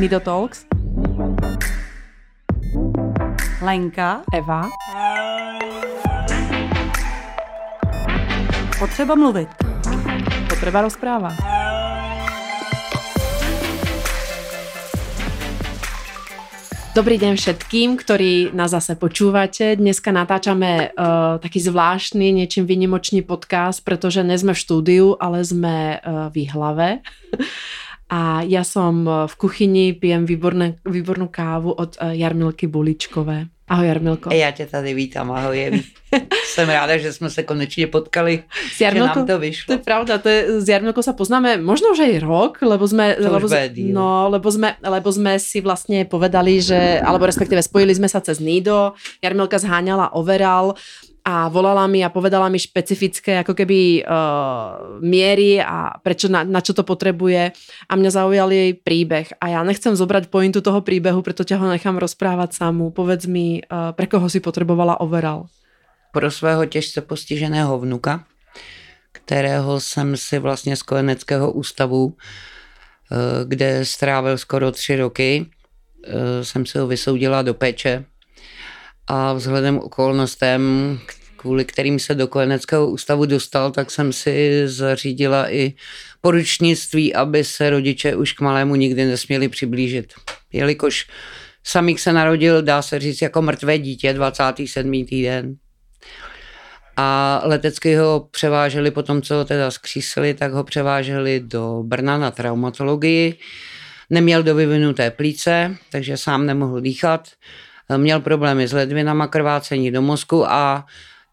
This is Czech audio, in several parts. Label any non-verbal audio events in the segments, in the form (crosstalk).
Nido Talks. Lenka. Eva. Potřeba mluvit. Potreba rozpráva. Dobrý deň všetkým, ktorí nás zase počúvate. Dneska natáčame uh, taký zvláštny, niečím výnimočný podcast, pretože nie sme v štúdiu, ale sme uh, v Ihlave. A ja som v kuchyni, pijem výborné, výbornú kávu od uh, Jarmilky Buličkové. Ahoj Jarmilko. Já tě tady vítám, ahoj Jeví. (laughs) Jsem ráda, že jsme se konečně potkali, S Jarmilkou, že nám to vyšlo. To je pravda, to je, s Jarmilkou sa poznáme možno už aj rok, lebo sme, To už lebo, no, lebo, sme, lebo sme si vlastne povedali, že, alebo respektíve spojili sme sa cez Nido, Jarmilka zháňala overal a volala mi a povedala mi špecifické ako keby uh, miery a prečo, na, na čo to potrebuje a mňa zaujal jej príbeh a ja nechcem zobrať pointu toho príbehu, preto ťa ho nechám rozprávať samú. Povedz mi, uh, pre koho si potrebovala overal? Pro svého těžce postiženého vnuka, kterého jsem si vlastně z kojeneckého ústavu, eh, kde strávil skoro tři roky, eh, jsem si ho vysoudila do péče a vzhledem okolnostem, kvůli kterým se do kojeneckého ústavu dostal, tak jsem si zařídila i poručnictví, aby se rodiče už k malému nikdy nesměli přiblížit. Jelikož samík se narodil, dá se říct, jako mrtvé dítě, 27. týden. A letecky ho převáželi po tom, co ho teda zkřísili, tak ho převáželi do Brna na traumatologii. Neměl do vyvinuté plíce, takže sám nemohl dýchat. Měl problémy s ledvinama, krvácení do mozku a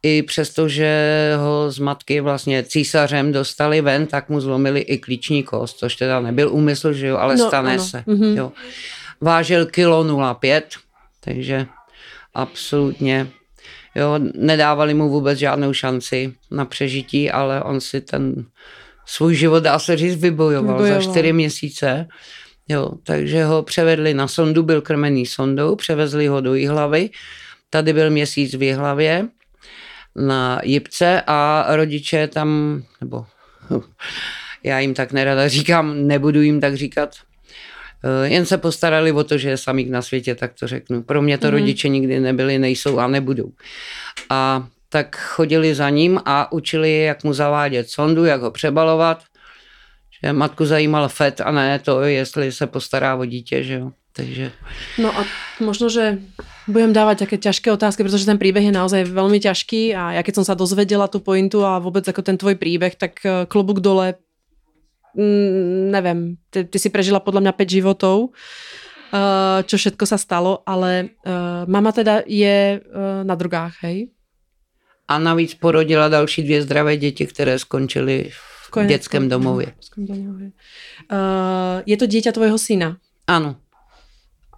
i přesto, že ho z matky vlastně císařem dostali ven, tak mu zlomili i klíční kost, což teda nebyl úmysl, že jo, ale No, stane ano. se. Mhm. Jo. Vážil kilo 0,5, takže absolutně Jo, nedávali mu vůbec žádnou šanci na přežití, ale on si ten svůj život, dá se říct, vybojoval, Vybojoval. za čtyři měsíce. Jo, takže ho převedli na sondu, byl krmený sondou, převezli ho do Jihlavy. Tady byl měsíc v Jihlavě na Jipce a rodiče tam, nebo (laughs) já jim tak nerada říkám, nebudu jim tak říkat, Eh, jen se postarali o to, že je samík na světě, tak to řeknu. Pro mě to Mhm. mm-hmm. rodiče nikdy nebyli, nejsou a nebudou. A tak chodili za ním a učili je, jak mu zavádět sondu, jak ho přebalovat. Že matku zajímal FET a ne to, jestli se postará o dítě, že jo. Takže No a možno, že budem dávať také ťažké otázky, pretože ten príbeh je naozaj veľmi ťažký a ja keď som sa dozvedela tú pointu a vôbec ako ten tvoj príbeh, tak eh, klobúk dole, mm, neviem, ty, ty si prežila podľa mňa 5 životov, eh, čo všetko sa stalo, ale eh, mama teda je na drogách, hej? a navíc porodila další dvě zdravé děti, které skončily v Konec- domově. V dětském domově. Eh, je to dieťa tvojho syna Ano,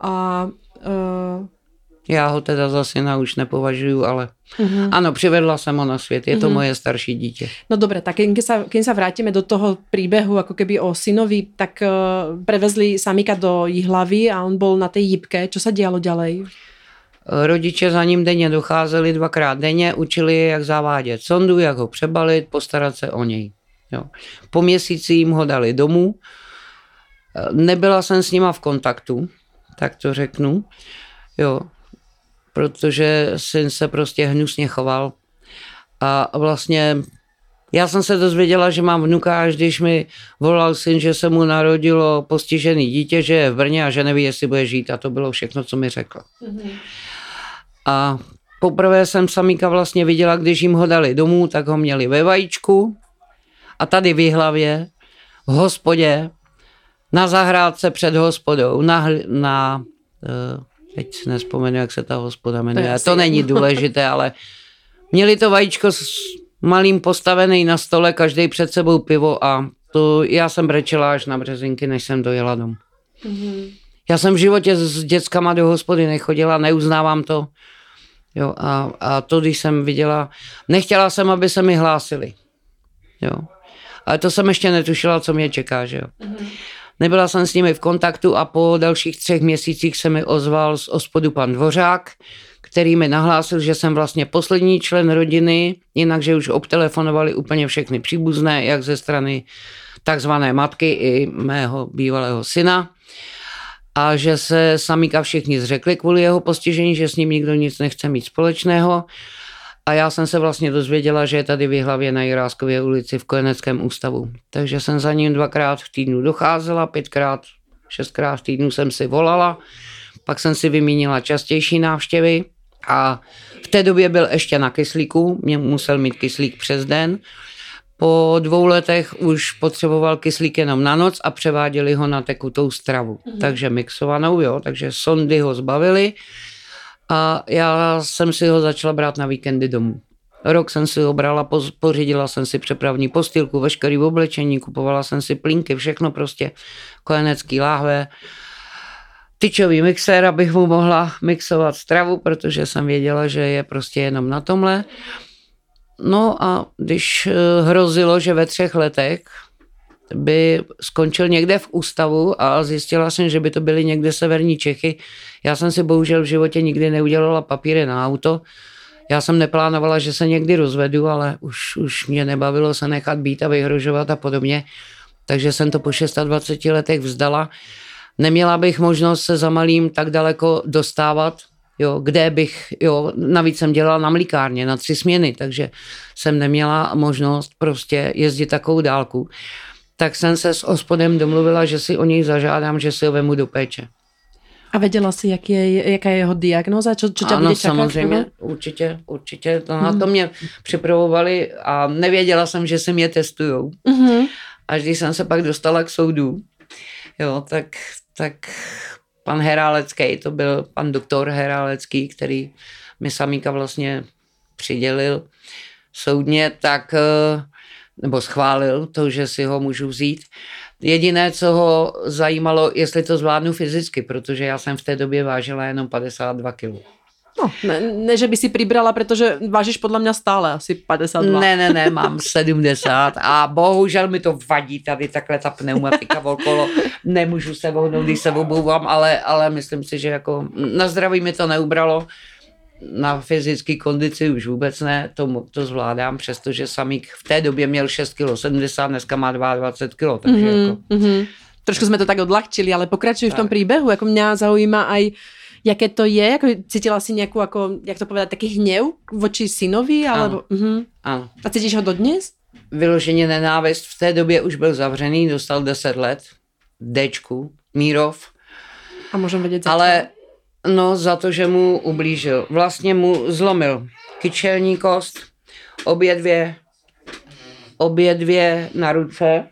a eh, já ho teda za syna už nepovažuju, ale uh-huh. ano, přivedla jsem ho na svět, je to Mhm. moje starší dítě. No dobre, tak keď sa, keď sa vrátime do toho príbehu ako keby o synovi, tak uh, prevezli samika do Jihlavy a on bol na tej jipke. Čo sa dialo ďalej? Rodiče za ním denně docházeli dvakrát denně, učili je, jak zavádět sondu, jak ho přebalit, postarat se o něj. Jo. Po měsíci jim ho dali domů. Nebyla jsem s nima v kontaktu, tak to řeknu. Jo. Protože syn se prostě hnusně choval. A vlastně já jsem se dozvěděla, že mám vnuka, až když mi volal syn, že se mu narodilo postižený dítě, že je v Brně a že neví, jestli bude žít. A to bylo všechno, co mi řekla. A poprvé jsem samíka vlastně viděla, když jim ho dali domů, tak ho měli ve vajíčku a tady v hlavě, v hospodě, na zahrádce před hospodou, na, na eh, teď si nespomenu, jak se ta hospoda jmenuje, to, to není důležité, ale měli to vajíčko s malým postavený na stole, každý před sebou pivo a to já jsem brečela až na březinky, než jsem dojela domů. Já jsem v životě s dětskama do hospody nechodila, neuznávám to. Jo, a, a to, když jsem viděla, nechtěla jsem, aby se mi hlásili. Jo. Ale to jsem ještě netušila, co mě čeká, že jo. Nebyla jsem s nimi v kontaktu a po dalších třech měsících se mi ozval z ospodu pan Dvořák, který mi nahlásil, že jsem vlastně poslední člen rodiny, jinak, že už obtelefonovali úplně všechny příbuzné, jak ze strany takzvané matky i mého bývalého syna. a že se samíka všichni zřekli kvůli jeho postižení, že s ním nikdo nic nechce mít společného. A já jsem se vlastně dozvěděla, že je tady v hlavě na Jiráskově ulici v Kojeneckém ústavu. Takže jsem za ním dvakrát v týdnu docházela, pětkrát, šestkrát v týdnu jsem si volala, pak jsem si vymínila častější návštěvy a v té době byl ještě na kyslíku, mě musel mít kyslík přes den. Po dvou letech už potřeboval kyslík jenom na noc a převáděli ho na tekutou stravu. Mm. Takže mixovanou, jo, takže sondy ho zbavili a já jsem si ho začala brát na víkendy domů. Rok jsem si ho brala, pořídila jsem si přepravní postýlku, veškerý oblečení, kupovala jsem si plínky, všechno prostě, kojenecký láhve, tyčový mixér, abych mu mohla mixovat stravu, protože jsem věděla, že je prostě jenom na tomhle. No a když eh, hrozilo, že ve třech letech by skončil někde v ústavu a zjistila jsem, že by to byly někde severní Čechy. Já jsem si bohužel v životě nikdy neudělala papíry na auto. Já jsem neplánovala, že se někdy rozvedu, ale už, už mě nebavilo se nechat být a vyhrožovat a podobně. Takže jsem to po 26 letech vzdala. Neměla bych možnost se za malým tak daleko dostávat, jo, kde bych, jo, navíc jsem dělala na mlíkárně na tři směny, takže jsem neměla možnost prostě jezdit takovou dálku. Tak jsem se s ospodem domluvila, že si o něj zažádám, že si ho vemu do péče. A věděla jsi, jak je, jaká je jeho diagnoza? Co, co ano, bude samozřejmě, určitě, určitě. To, hmm. Na to mě připravovali a nevěděla jsem, že se mě testujou. Hmm. Až když jsem se pak dostala k soudu, jo, tak, tak pan Herálecký, to byl pan doktor Herálecký, který mi samíka vlastně přidělil soudně, tak eh, nebo schválil to, že si ho můžu vzít. Jediné, co ho zajímalo, jestli to zvládnu fyzicky, protože já jsem v té době vážila jenom 52 kg. No, ne, ne, že by si přibrala, protože vážíš podle mě stále asi 52. Ne, ne, ne, mám 70 a bohužel mi to vadí tady takhle ta pneumatika okolo. Nemůžu se vohnout, když se obouvám, ale, ale myslím si, že jako na zdraví mi to neubralo na fyzické kondici už vůbec ne, to, to zvládám, přestože samík v té době měl 6 kg, 70, dneska má 22 kg, takže mm-hmm, jako... Mm-hmm. Trošku jsme to tak odlahčili, ale pokračuj tak. v tom příběhu, jako mě zaujíma aj jaké to je, jako cítila si nějakou, jako, jak to povedat, taký hněv voči synovi, alebo... Ano. Uh-huh. ano. A cítíš ho dodnes? Vyloženě nenávist, v té době už byl zavřený, dostal 10 let, Dčku, Mírov. A můžeme vědět, Ale No za to, že mu ublížil. Vlastně mu zlomil kyčelní kost, obě dvě, obě dvě na ruce,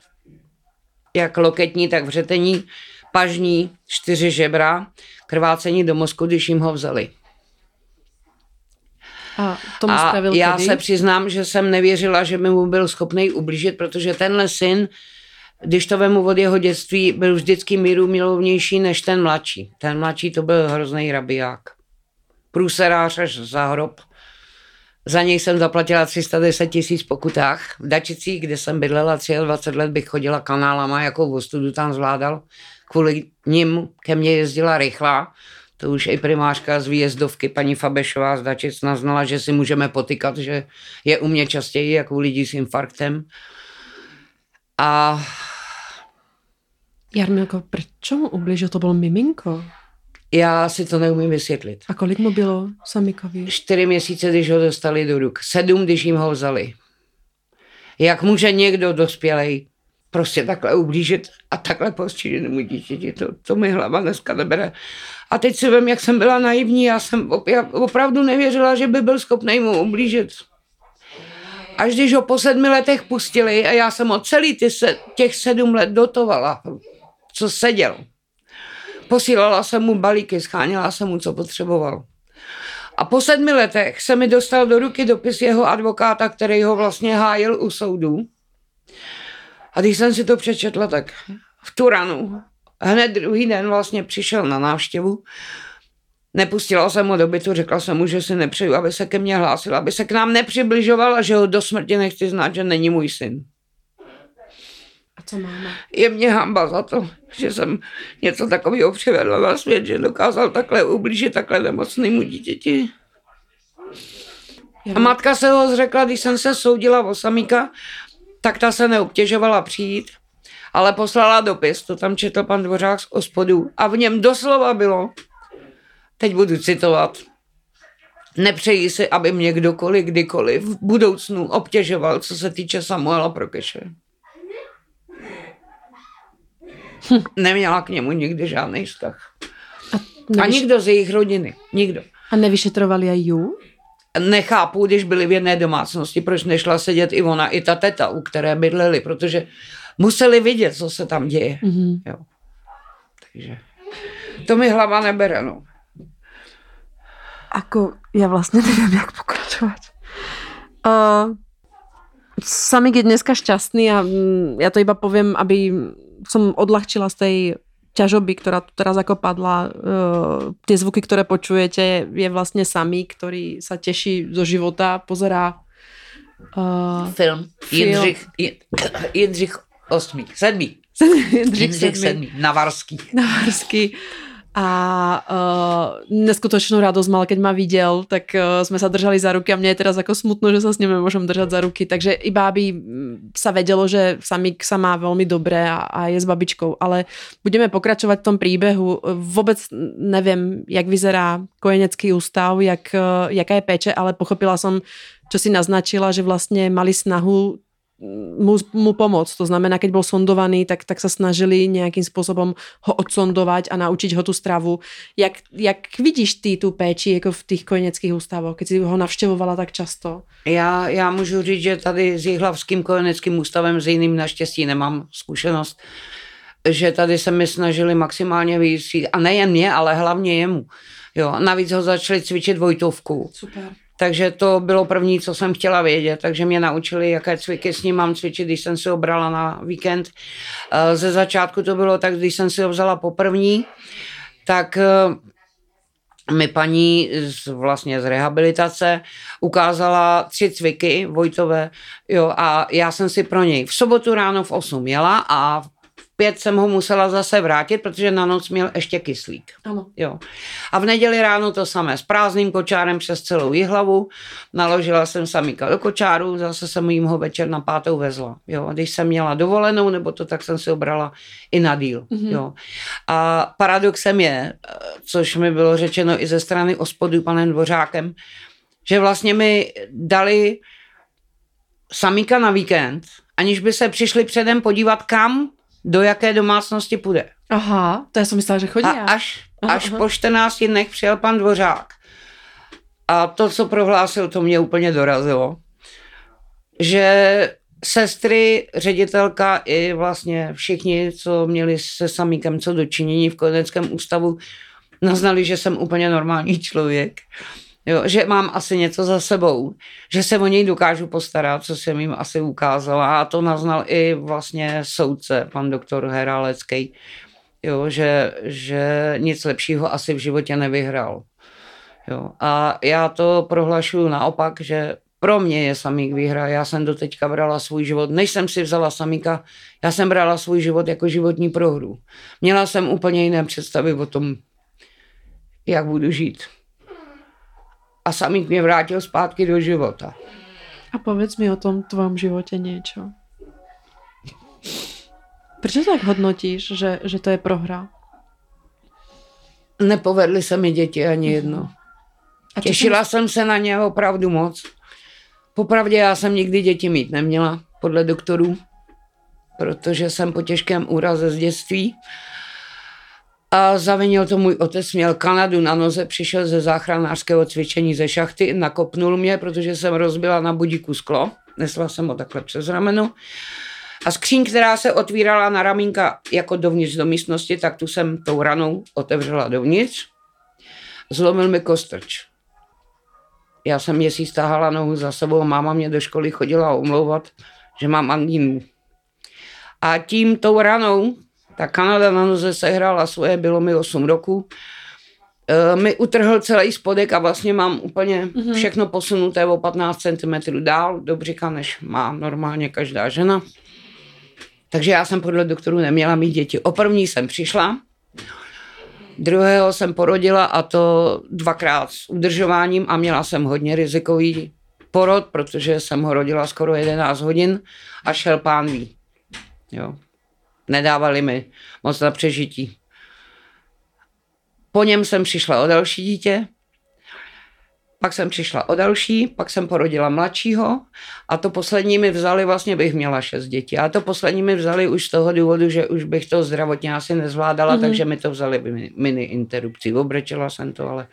jak loketní, tak vřetení, pažní, čtyři žebra, krvácení do mozku, když jim ho vzali. A, tomu a já kedy? se přiznám, že jsem nevěřila, že by mu byl schopný ublížit, protože tenhle syn když to vemu od jeho dětství, byl vždycky míru milovnější než ten mladší. Ten mladší to byl hrozný rabiják. Průserář až za hrob. Za něj jsem zaplatila 310 tisíc pokutách. V Dačicích, kde jsem bydlela 23 let, bych chodila kanálama, jako v studu tam zvládal. Kvůli ním ke mně jezdila rychlá. To už i primářka z výjezdovky, paní Fabešová z Dačic, naznala, že si můžeme potykat, že je u mě častěji jako u lidí s infarktem. A Jarmilko, proč mu ubližil? To bylo miminko. Já si to neumím vysvětlit. A kolik mu bylo Samikovi? Čtyři měsíce, když ho dostali do ruk. Sedm, když jim ho vzali. Jak může někdo dospělej prostě takhle ublížit a takhle postiženému dítěti, to, to mi hlava dneska nebere. A teď si vím, jak jsem byla naivní, já jsem opravdu nevěřila, že by byl schopný mu ublížit. Až když ho po sedmi letech pustili a já jsem ho celý ty se, těch sedm let dotovala, co seděl. Posílala jsem mu balíky, scháněla jsem mu, co potřeboval. A po sedmi letech se mi dostal do ruky dopis jeho advokáta, který ho vlastně hájil u soudu. A když jsem si to přečetla, tak v Turanu hned druhý den vlastně přišel na návštěvu. Nepustila jsem ho do bytu, řekla jsem mu, že si nepřeju, aby se ke mně hlásil, aby se k nám nepřibližoval a že ho do smrti nechci znát, že není můj syn. A co máme? Je mě hamba za to, že jsem něco takového přivedla na svět, že dokázal takhle ublížit takhle nemocnému dítěti. A matka se ho zřekla, když jsem se soudila o samíka, tak ta se neobtěžovala přijít. ale poslala dopis, to tam četl pan Dvořák z ospodu a v něm doslova bylo, teď budu citovat, nepřeji si, aby mě kdokoliv, kdykoliv v budoucnu obtěžoval, co se týče Samuela Prokeše. Neměla k němu nikdy žádný vztah. A, a nikdo z jejich rodiny. Nikdo. A nevyšetrovali aj ju? Nechápu, když byli v jedné domácnosti, proč nešla sedět i ona, i ta teta, u které bydleli, protože museli vidět, co se tam děje. Mm-hmm. Jo. Takže to mi hlava nebere, no. Ako, já vlastně nevím, jak pokračovat. Uh, Samik je dneska šťastný a mm, ja to iba poviem, aby som odľahčila z tej ťažoby, ktorá tu teraz ako padla. Uh, tie zvuky, ktoré počujete, je vlastne samý, ktorý sa teší zo života, pozerá uh, film. film. Jindřich, Jindřich osmý, sedmý. (laughs) Jindřich, Jindřich sedmý. Navarský. Navarský a uh, neskutočnú radosť mal, keď ma videl, tak uh, sme sa držali za ruky a mne je teraz ako smutno, že sa s ním môžem držať za ruky. Takže iba aby sa vedelo, že Samik sa má veľmi dobré a, a je s babičkou. Ale budeme pokračovať v tom príbehu. Vôbec neviem, jak vyzerá kojenecký ústav, jak, uh, jaká je péče, ale pochopila som, čo si naznačila, že vlastne mali snahu mu, mu pomôcť. To znamená, keď bol sondovaný, tak, tak sa snažili nejakým spôsobom ho odsondovať a naučiť ho tú stravu. Jak, jak vidíš ty tu péči jako v těch kojeneckých ústavoch, keď si ho navštěvovala tak často? Já, já můžu říct, že tady s Jihlavským kojeneckým ústavem s jiným naštěstí nemám zkušenost že tady se mi snažili maximálně vyjít, a nejen mě, ale hlavně jemu. Jo, navíc ho začali cvičit Vojtovku. Super takže to bylo první, co jsem chtěla vědět. Takže mě naučili, jaké cviky s ním mám cvičit, když jsem si ho brala na víkend. Eh, ze začátku to bylo tak, když jsem si ho vzala poprvní, tak eh, mi paní z, vlastně z rehabilitace ukázala tři cviky Vojtové jo, a já jsem si pro něj v sobotu ráno v 8 jela a v pět jsem ho musela zase vrátit, protože na noc měl ještě kyslík. Ano. Jo. A v neděli ráno to samé s prázdným kočárem přes celou jihlavu. Naložila jsem samíka do kočáru, zase jsem jim ho večer na pátou vezla. Jo. A když jsem měla dovolenou, nebo to tak jsem si obrala i na díl. Mm-hmm. Jo. A paradoxem je, což mi bylo řečeno i ze strany ospodu panem Dvořákem, že vlastně mi dali samíka na víkend, aniž by se přišli předem podívat, kam do jaké domácnosti půjde. Aha, to já jsem myslela, že chodí. A až, aha, až aha. po 14 dnech přijel pan Dvořák. A to, co prohlásil, to mě úplně dorazilo. Že sestry, ředitelka i vlastně všichni, co měli se samíkem co dočinění v koneckém ústavu, naznali, že jsem úplně normální člověk jo, že mám asi něco za sebou, že se o něj dokážu postarat, co jsem jim asi ukázala a to naznal i vlastně soudce, pan doktor Herálecký, jo, že, že nic lepšího asi v životě nevyhrál. Jo. A já to prohlašuju naopak, že pro mě je samík výhra. Já jsem do teďka brala svůj život, než jsem si vzala samíka, já jsem brala svůj život jako životní prohru. Měla jsem úplně jiné představy o tom, jak budu žít a samý mě vrátil zpátky do života. A povedz mi o tom tvojom životě něco. Proč tak hodnotíš, že, že to je prohra? Nepovedly se mi děti ani jedno. A Těšila jsem se na ně opravdu moc. Popravdě já jsem nikdy děti mít neměla, podle doktorů, protože jsem po těžkém úraze z dětství a zavinil to můj otec, měl Kanadu na noze, přišel ze záchranářského cvičení ze šachty, nakopnul mě, protože jsem rozbila na budíku sklo, nesla jsem ho takhle přes rameno. A skříň, která se otvírala na ramínka jako dovnitř do místnosti, tak tu jsem tou ranou otevřela dovnitř. Zlomil mi kostrč. Já jsem měsíc tahala nohu za sebou, máma mě do školy chodila omlouvat, že mám angínu. A tím tou ranou ta Kanada na noze sehrála svoje, bylo mi 8 roku. E, mi utrhl celý spodek a vlastně mám úplně mm-hmm. všechno posunuté o 15 cm dál do než má normálně každá žena. Takže já jsem podle doktorů neměla mít děti. O první jsem přišla, druhého jsem porodila a to dvakrát s udržováním a měla jsem hodně rizikový porod, protože jsem ho rodila skoro 11 hodin a šel pán ví. Jo. Nedávali mi moc na přežití. Po něm jsem přišla o další dítě, pak jsem přišla o další, pak jsem porodila mladšího a to poslední mi vzali, vlastně bych měla šest dětí. A to poslední mi vzali už z toho důvodu, že už bych to zdravotně asi nezvládala, mm-hmm. takže mi to vzali mini interrupcí. Obrečela jsem to, ale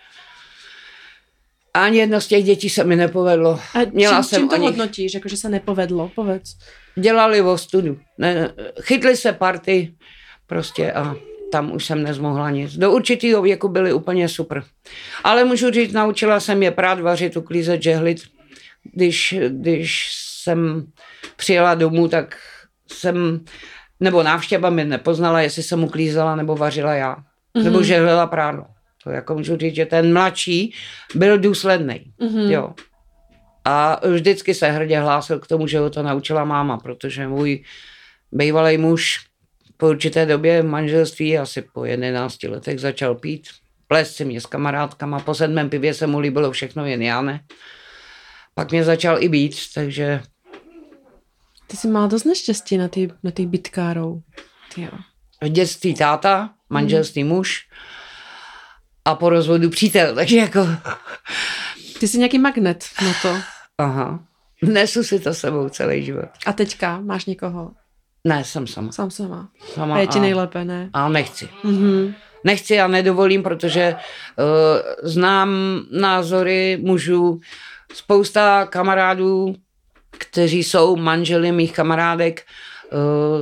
ani jedno z těch dětí se mi nepovedlo. A Měla čím, jsem čím to nich... hodnotíš, jako že se nepovedlo? Povedz. Dělali o studu. Ne, chytli se party prostě a tam už jsem nezmohla nic. Do určitého věku byly úplně super. Ale můžu říct, naučila jsem je prát, vařit, uklízet, žehlit. Když, když jsem přijela domů, tak jsem, nebo návštěva mi nepoznala, jestli jsem uklízela nebo vařila já. Mm-hmm. Nebo žehlila prádlo. To jako můžu říct, že ten mladší byl důsledný. Mm-hmm. Jo. A vždycky se hrdě hlásil k tomu, že ho to naučila máma, protože můj bývalý muž po určité době v manželství, asi po 11 letech, začal pít. Ples si mě s kamarádkama, po sedmém pivě se mu líbilo všechno, jen já ne. Pak mě začal i být, takže... Ty jsi má dost neštěstí na ty, na bytkárou. Ty V dětství táta, manželství hmm. muž a po rozvodu přítel, takže jako... Ty jsi nějaký magnet na to. Aha. Nesu si to sebou celý život. A teďka máš někoho? Ne, jsem sama. Jsem sama. sama a je ti a, nejlépe, ne? A nechci. Mm-hmm. Nechci a nedovolím, protože uh, znám názory mužů, spousta kamarádů, kteří jsou manželi mých kamarádek, uh,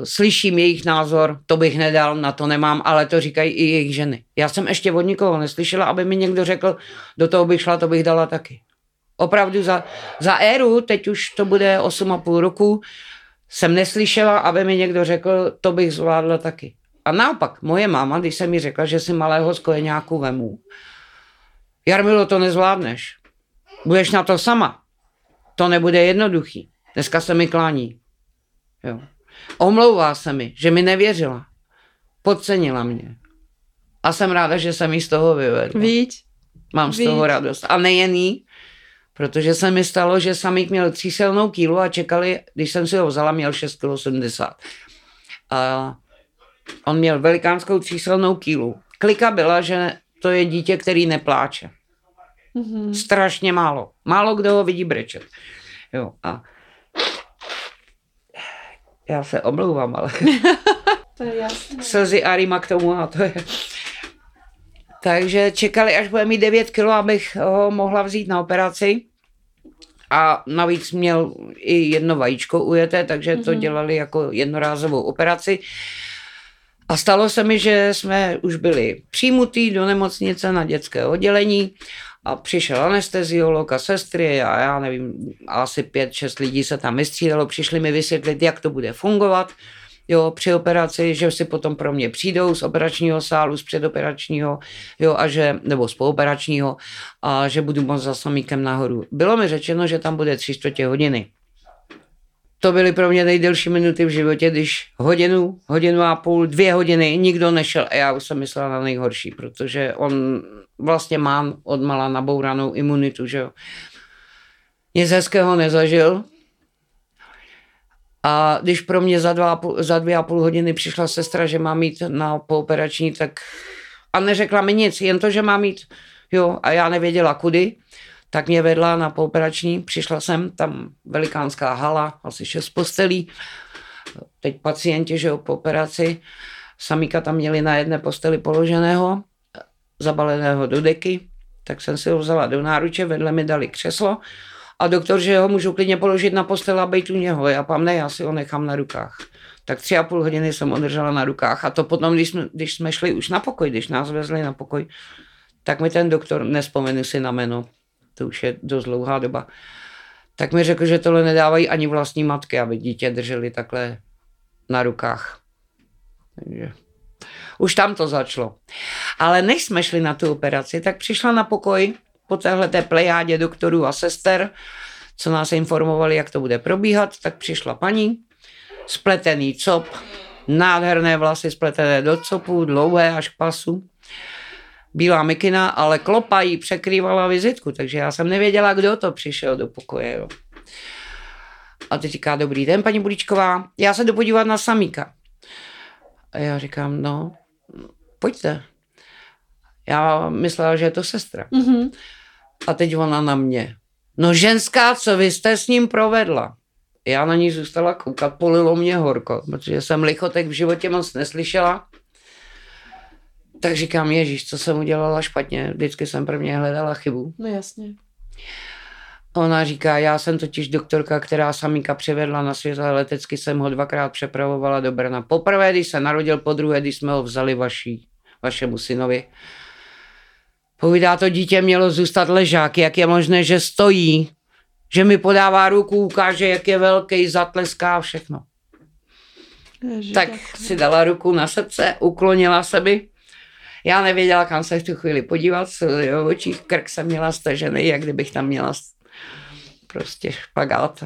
slyším jejich názor, to bych nedal, na to nemám, ale to říkají i jejich ženy. Já jsem ještě od nikoho neslyšela, aby mi někdo řekl, do toho bych šla, to bych dala taky. Opravdu za, za éru, teď už to bude 8,5 roku, jsem neslyšela, aby mi někdo řekl, to bych zvládla taky. A naopak, moje máma, když se mi řekla, že si malého z kojeňáku vemu, Jarmilo, to nezvládneš. Budeš na to sama. To nebude jednoduchý. Dneska se mi klání. Jo. Omlouvá se mi, že mi nevěřila. Podcenila mě. A jsem ráda, že jsem jí z toho vyvedla. Víď? Mám z toho radost. A nejen jí, Protože se mi stalo, že samík měl tříselnou kýlu a čekali, když jsem si ho vzala, měl 6,70 kg. A on měl velikánskou tříselnou kýlu. Klika byla, že to je dítě, který nepláče. Mm-hmm. Strašně málo. Málo kdo ho vidí brečet. Jo, a já se omlouvám, ale (laughs) to je jasné. slzy a rýma k tomu a to je... Takže čekali, až bude mít 9 kg, abych ho mohla vzít na operaci. A navíc měl i jedno vajíčko ujeté, takže to mhm. dělali jako jednorázovou operaci. A stalo se mi, že jsme už byli přijmutí do nemocnice na dětské oddělení a přišel anesteziolog a sestry a já nevím, asi pět, šest lidí se tam vystřídalo, přišli mi vysvětlit, jak to bude fungovat jo, při operaci, že si potom pro mě přijdou z operačního sálu, z předoperačního, jo, a že, nebo z pooperačního, a že budu moct za samíkem nahoru. Bylo mi řečeno, že tam bude tři čtvrtě hodiny. To byly pro mě nejdelší minuty v životě, když hodinu, hodinu a půl, dvě hodiny nikdo nešel a já už jsem myslela na nejhorší, protože on vlastně má odmala nabouranou imunitu, že jo. Nic hezkého nezažil, a když pro mě za, dva, za dvě a půl hodiny přišla sestra, že má mít na pooperační, tak a neřekla mi nic, jen to, že má mít, jo, a já nevěděla kudy, tak mě vedla na pooperační, přišla jsem, tam velikánská hala, asi šest postelí, teď pacienti, že jo, po operaci, samíka tam měli na jedné posteli položeného, zabaleného do deky, tak jsem si ho vzala do náruče, vedle mi dali křeslo. A doktor, že ho můžu klidně položit na postel a být u něho. Já pám, ne, já si ho nechám na rukách. Tak tři a půl hodiny jsem održela na rukách. A to potom, když jsme, když jsme šli už na pokoj, když nás vezli na pokoj, tak mi ten doktor, nespomenu si na jméno, to už je dost dlouhá doba, tak mi řekl, že tohle nedávají ani vlastní matky, aby dítě drželi takhle na rukách. Takže už tam to začalo. Ale než jsme šli na tu operaci, tak přišla na pokoj po téhle té plejádě doktorů a sester, co nás informovali, jak to bude probíhat, tak přišla paní, spletený cop, nádherné vlasy spletené do copu, dlouhé až k pasu, bílá mikina, ale klopa jí překrývala vizitku, takže já jsem nevěděla, kdo to přišel do pokoje. Jo. A teď říká, dobrý den, paní Budičková, já se jdu podívat na samíka. A já říkám, no, pojďte. Já myslela, že je to sestra. Mhm. A teď ona na mě. No ženská, co vy jste s ním provedla? Já na ní zůstala koukat, polilo mě horko, protože jsem lichotek v životě moc neslyšela. Tak říkám, Ježíš, co jsem udělala špatně, vždycky jsem prvně hledala chybu. No jasně. Ona říká, já jsem totiž doktorka, která samíka přivedla na svět, ale letecky jsem ho dvakrát přepravovala do Brna. Poprvé, když se narodil, po druhé, když jsme ho vzali vaší, vašemu synovi. Povídá, to dítě mělo zůstat ležák, jak je možné, že stojí, že mi podává ruku, ukáže, jak je velký, zatleská všechno. Ježi, Tak si dala ruku na srdce, uklonila se mi. Já nevěděla, kam se v tu chvíli podívat, v očích, krk jsem měla stažený, jak kdybych tam měla prostě špagát.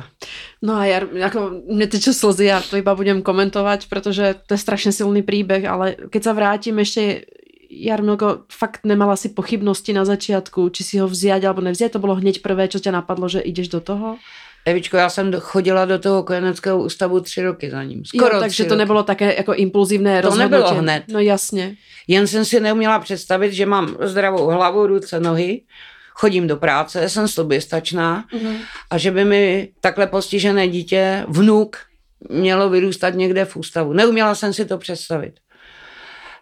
No a ja, ako, mne tečú slzy, ja to iba budem komentovať, pretože to je strašne silný príbeh, ale keď sa vrátim ešte, Jarmilko, fakt nemala si pochybnosti na začiatku, či si ho vziať alebo nevziať, to bolo hneď prvé, čo ťa napadlo, že ideš do toho? Evičko, já jsem chodila do toho kojeneckého ústavu tři roky za ním. Skoro jo, takže to roky. nebylo také jako impulzivné To rozhodnutí. nebylo hned. No jasně. Jen jsem si neuměla představit, že mám zdravou hlavu, ruce, nohy, chodím do práce, jsem soběstačná Mhm. a že by mi takhle postižené dítě, vnuk, mělo vyrůstat někde v ústavu. Neuměla jsem si to představit.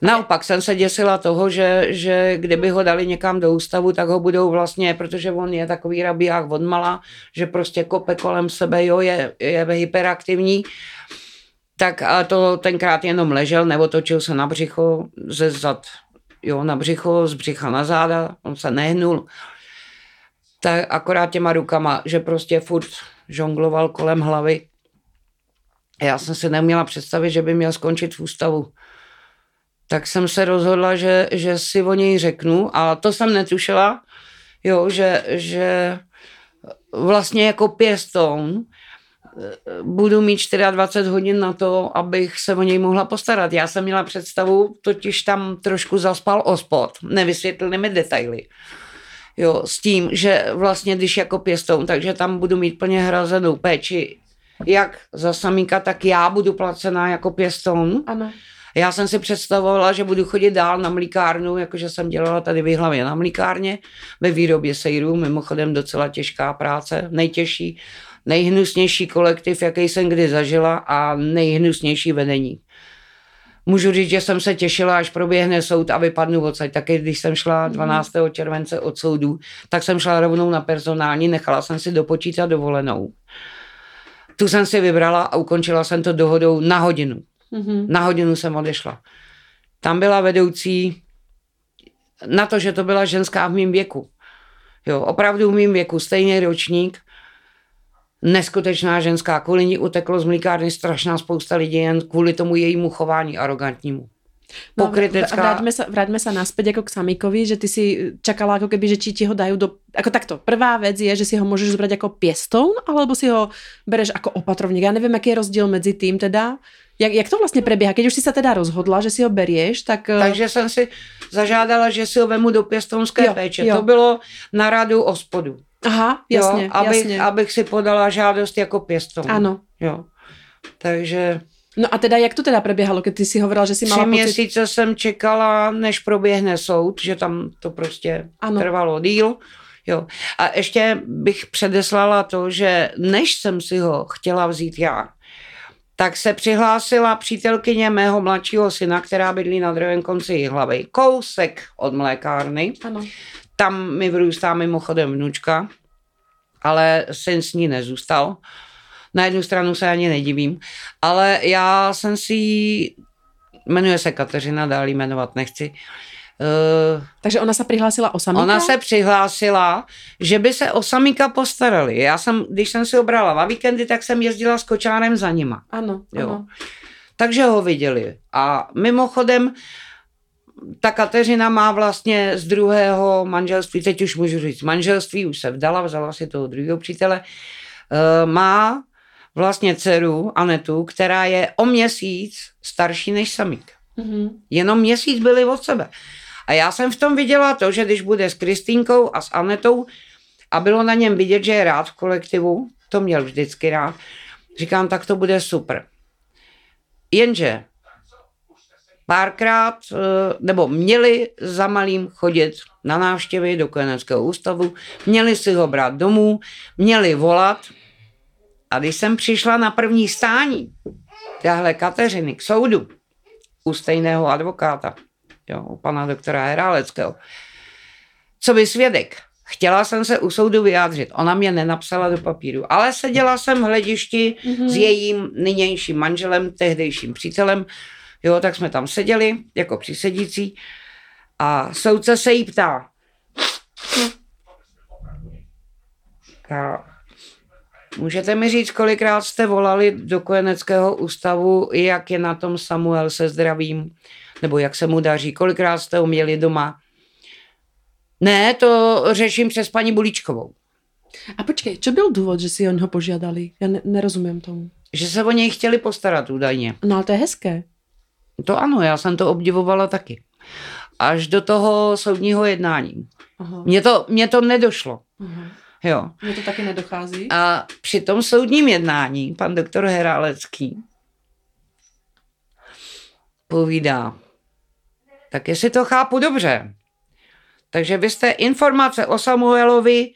Naopak jsem se děsila toho, že, že kdyby ho dali někam do ústavu, tak ho budou vlastně, protože on je takový rabiák odmala, že prostě kope kolem sebe, jo, je, je hyperaktivní, tak a to tenkrát jenom ležel, nebo točil se na břicho, ze zad, jo, na břicho, z břicha na záda, on se nehnul. Tak akorát těma rukama, že prostě furt žongloval kolem hlavy. Já jsem si neměla představit, že by měl skončit v ústavu. Tak jsem se rozhodla, že, že si o něj řeknu a to jsem netušila, jo, že, že vlastně jako pěstoun budu mít 24 hodin na to, abych se o něj mohla postarat. Já jsem měla představu, totiž tam trošku zaspal ospod, nevysvětlili mi detaily. Jo, s tím, že vlastně když jako pěstoun, takže tam budu mít plně hrazenou péči, jak za samíka, tak já budu placená jako pěstoun. Ano. Já jsem si představovala, že budu chodit dál na mlíkárnu, jakože jsem dělala tady v hlavě na mlíkárně, ve výrobě sejrů, mimochodem docela těžká práce, nejtěžší, nejhnusnější kolektiv, jaký jsem kdy zažila a nejhnusnější vedení. Můžu říct, že jsem se těšila, až proběhne soud a vypadnu odsaď. Taky když jsem šla 12. července od soudu, tak jsem šla rovnou na personální, nechala jsem si dopočítat dovolenou. Tu jsem si vybrala a ukončila jsem to dohodou na hodinu. Mhm. Na hodinu jsem odešla. Tam byla vedoucí na to, že to byla ženská v mém věku. Jo, opravdu v mém věku, stejný ročník, neskutečná ženská, kvůli ní uteklo z mlíkárny strašná spousta lidí jen kvůli tomu jejímu chování arrogantnímu. No, Pokrytecká. vráťme sa, vráťme sa naspäť ako k Samíkovi, že ty si čakala ako keby, že či ti ho dajú do... Ako takto, prvá vec je, že si ho môžeš zobrať ako piestoun, alebo si ho bereš ako opatrovník. Ja neviem, aký je rozdiel medzi tým teda. Jak, jak to vlastne prebieha? Keď už si sa teda rozhodla, že si ho berieš, tak... eh, Takže jsem si zažádala, že si ho vemu do pěstounské Jo, péče. jo. To bylo na radu ospodu. Aha, jasne, jo, abych, jasne. abych si podala žádost jako pěstoun. Áno. Jo. Takže No a teda, jak to teda prebiehalo, keď ty si hovorila, že si tři mala pocit... měsíce jsem čekala, než proběhne soud, že tam to prostě Ano. trvalo díl. Jo. A ještě bych předeslala to, že než jsem si ho chtěla vzít já, tak se přihlásila přítelkyně mého mladšího syna, která bydlí na druhém konci hlavy, kousek od mlékárny. Ano. Tam mi vyrůstá mimochodem vnučka, ale syn s ní nezůstal. Na jednu stranu se ani nedivím, ale já jsem si jmenuje se Kateřina, dál jmenovat nechci, Uh, Takže ona sa prihlásila o samíka? ona se přihlásila, že by se o samíka postarali. Já jsem, když jsem si ho brala na víkendy, tak jsem jezdila s kočárem za nima. Áno, Jo. áno. Takže ho viděli. A mimochodem, ta Kateřina má vlastně z druhého manželství, teď už můžu říct, manželství už se vdala, vzala si toho druhého přítele, eh, má vlastně dceru Anetu, která je o měsíc starší než Samík. Mhm. Jenom měsíc byli od sebe. A já jsem v tom viděla to, že když bude s Kristýnkou a s Anetou a bylo na něm vidět, že je rád v kolektivu, to měl vždycky rád, říkám, tak to bude super. Jenže párkrát, eh, nebo měli za malým chodit na návštěvy do kojeneckého ústavu, měli si ho brát domů, měli volat. A když jsem přišla na první stání téhle Kateřiny k soudu u stejného advokáta, jo, u pana doktora Heráleckého, co by svědek, Chtěla jsem se u soudu vyjádřit. Ona mě nenapsala do papíru, ale seděla jsem v hledišti mm-hmm. s jejím nynějším manželem, tehdejším přítelem. Jo, tak jsme tam seděli jako přísedící a soudce se jí ptá. A můžete mi říct, kolikrát jste volali do kojeneckého ústavu, jak je na tom Samuel se zdravím, nebo jak se mu daří, kolikrát jste ho měli doma? Ne, to řeším přes paní Bulíčkovou. A počkej, co byl důvod, že si o něho požádali? Já ne, nerozumím tomu. Že se o něj chtěli postarat údajně. No ale to je hezké. To ano, já jsem to obdivovala taky. Až do toho soudního jednání. Aha. Mně to, mně to nedošlo. Aha. Jo. Mně to taky nedochází. A při tom soudním jednání pan doktor Herálecký povídá, tak jestli to chápu dobře, takže vy jste informace o Samuelovi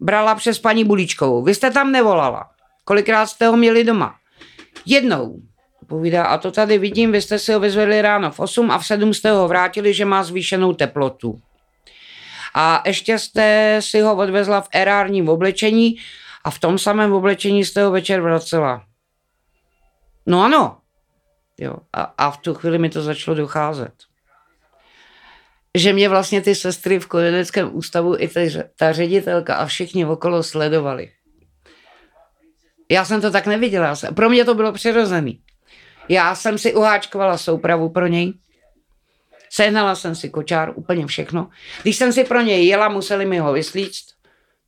brala přes paní Bulíčkovou. Vy jste tam nevolala. Kolikrát jste ho měli doma? Jednou. Povídá, a to tady vidím, vy jste si ho vyzvedli ráno v 8 a v 7 jste ho vrátili, že má zvýšenou teplotu. A ještě jste si ho odvezla v erárním oblečení a v tom samém oblečení jste ho večer vracela. No ano. Jo. A, a v tu chvíli mi to začalo docházet že mě vlastně ty sestry v kojeneckém ústavu i ta, ta ředitelka a všichni okolo sledovali. Já jsem to tak neviděla. Pro mě to bylo přirozený. Já jsem si uháčkovala soupravu pro něj. Sehnala jsem si kočár, úplně všechno. Když jsem si pro něj jela, museli mi ho vyslíct.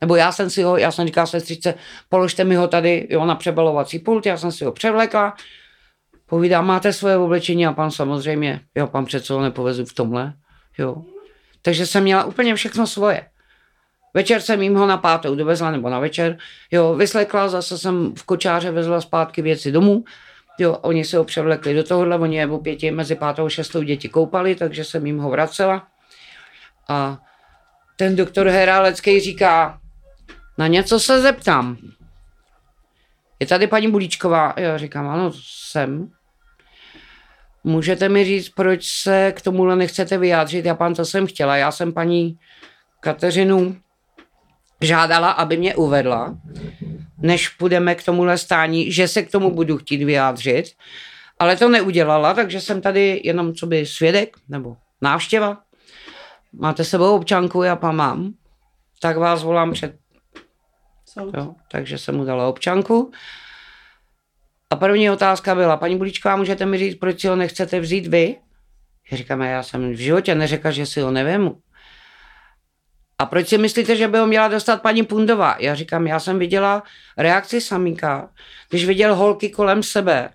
Nebo já jsem si ho, já jsem říkala sestřičce, položte mi ho tady jo, na přebalovací pult, já jsem si ho převlekla. Povídám, máte svoje oblečení a pan samozřejmě, jo, pan přece ho nepovezu v tomhle. Jo. Takže jsem měla úplně všechno svoje. Večer jsem jim ho na pátou dovezla, nebo na večer, jo, vyslekla, zase jsem v kočáře vezla zpátky věci domů, jo, oni se ho převlekli do tohohle, oni je pěti mezi pátou a šestou děti koupali, takže jsem jim ho vracela. A ten doktor Herálecký říká, na něco se zeptám. Je tady paní Bulíčková? Já říkám, ano, jsem. Můžete mi říct, proč se k tomuhle nechcete vyjádřit? Já pan to jsem chtěla. Já jsem paní Kateřinu žádala, aby mě uvedla, než půjdeme k tomuhle stání, že se k tomu budu chtít vyjádřit. Ale to neudělala, takže jsem tady jenom co by svědek nebo návštěva. Máte sebou občanku, já pan mám. Tak vás volám před... Jo, takže jsem mu dala občanku. A první otázka byla, paní Buličková, můžete mi říct, proč si ho nechcete vzít vy? Já říkám, já jsem v životě neřekla, že si ho nevemu. A proč si myslíte, že by ho měla dostat paní Pundová? Já říkám, já jsem viděla reakci samíka, když viděl holky kolem sebe,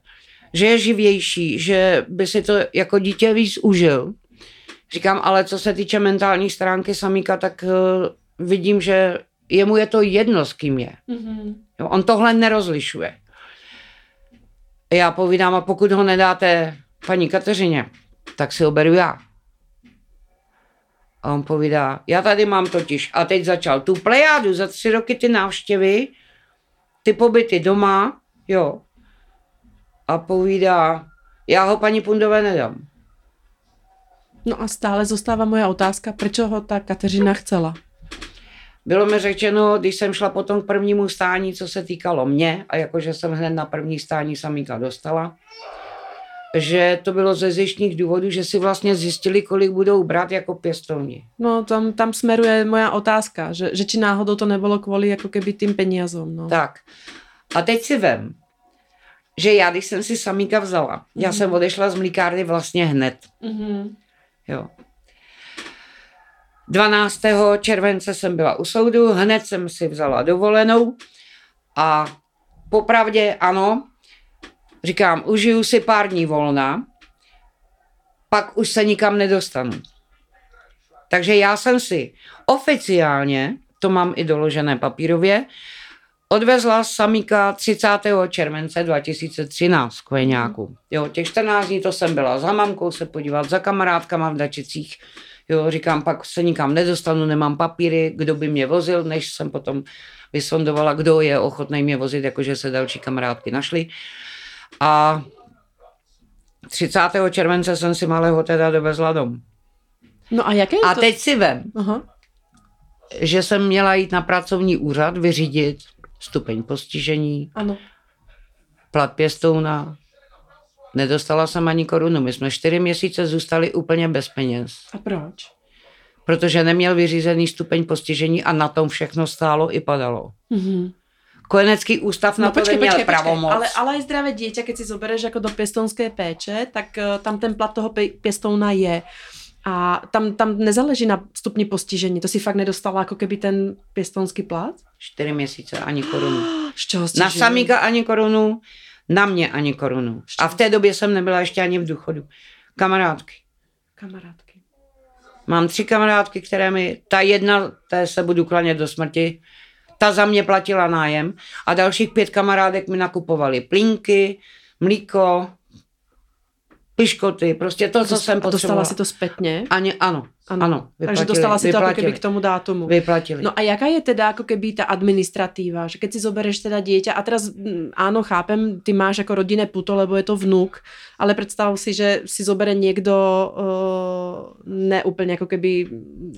že je živější, že by si to jako dítě víc užil. Říkám, ale co se týče mentální stránky samíka, tak uh, vidím, že jemu je to jedno, s kým je. Mm-hmm. Jo, on tohle nerozlišuje. Já povídám, a pokud ho nedáte paní Kateřině, tak si ho beru já. A on povídá, já tady mám totiž, a teď začal tu plejádu za tři roky ty návštěvy, ty pobyty doma, jo. A povídá, já ho paní Pundové nedám. No a stále zůstává moje otázka, proč ho ta Kateřina chcela? Bylo mi řečeno, když jsem šla potom k prvnímu stání, co se týkalo mě, a jakože jsem hned na první stání samíka dostala, že to bylo ze zjištních důvodů, že si vlastně zjistili, kolik budou brát jako pěstovní. No, tam, tam smeruje moja otázka, že, že či náhodou to nebylo kvůli jako keby tým penězům. No. Tak. A teď si vem, že já, když jsem si samíka vzala, mm-hmm. já jsem odešla z mlíkárny vlastně hned. Mm-hmm. Jo. 12. července jsem byla u soudu, hned jsem si vzala dovolenou a popravdě ano, říkám, užiju si pár dní volna, pak už se nikam nedostanu. Takže já jsem si oficiálně, to mám i doložené papírově, odvezla samíka 30. července 2013 k Veňáku. Jo, těch 14 dní to jsem byla za mamkou se podívat, za kamarádkama v Dačicích. Jo, říkám, pak se nikam nedostanu, nemám papíry, kdo by mě vozil, než jsem potom vysondovala, kdo je ochotný mě vozit, jakože se další kamarádky našly. A 30. července jsem si malého teda dovezla dom. No a jaké A to? teď si vem, Aha. že jsem měla jít na pracovní úřad vyřídit stupeň postižení, Ano. plat pěstouna. Nedostala jsem ani korunu. My jsme čtyři měsíce zůstali úplně bez peněz, A proč? protože neměl vyřízený stupeň postižení a na tom všechno stálo i padalo. Mhm. Kojenecký ústav na to neměl pravomoc. Ale, ale aj zdravé dieťa, keď si zoberieš jako do pěstounské péče, tak uh, tam ten plat toho pěstouna je. A tam, tam nezáleží na stupni postižení. To si fakt nedostala jako keby ten pěstounský plat? Čtyři měsíce ani korunu. (gasps) Z čeho jste Na samíka ani korunu, na mě ani korunu. A v té době jsem nebyla ještě ani v důchodu. Kamarádky. Kamarádky. Mám tři kamarádky, které mi, ta jedna, té se budu klanět do smrti, ta za mě platila nájem a dalších pět kamarádek mi nakupovali plínky, mlíko, piškoty, prostě to, co jsem a dostala potřebovala. si to zpětně? Ani, ano, ano, ano Takže vyplatili, dostala si to jako vyplatili, keby k tomu dátumu. Vyplatili. No a jaká je teda ako keby ta administratíva, že keď si zobereš teda dieťa a teraz mm, áno, chápem, ty máš ako rodinné puto, lebo je to vnuk, ale predstav si, že si zobere niekto uh, neúplne ako keby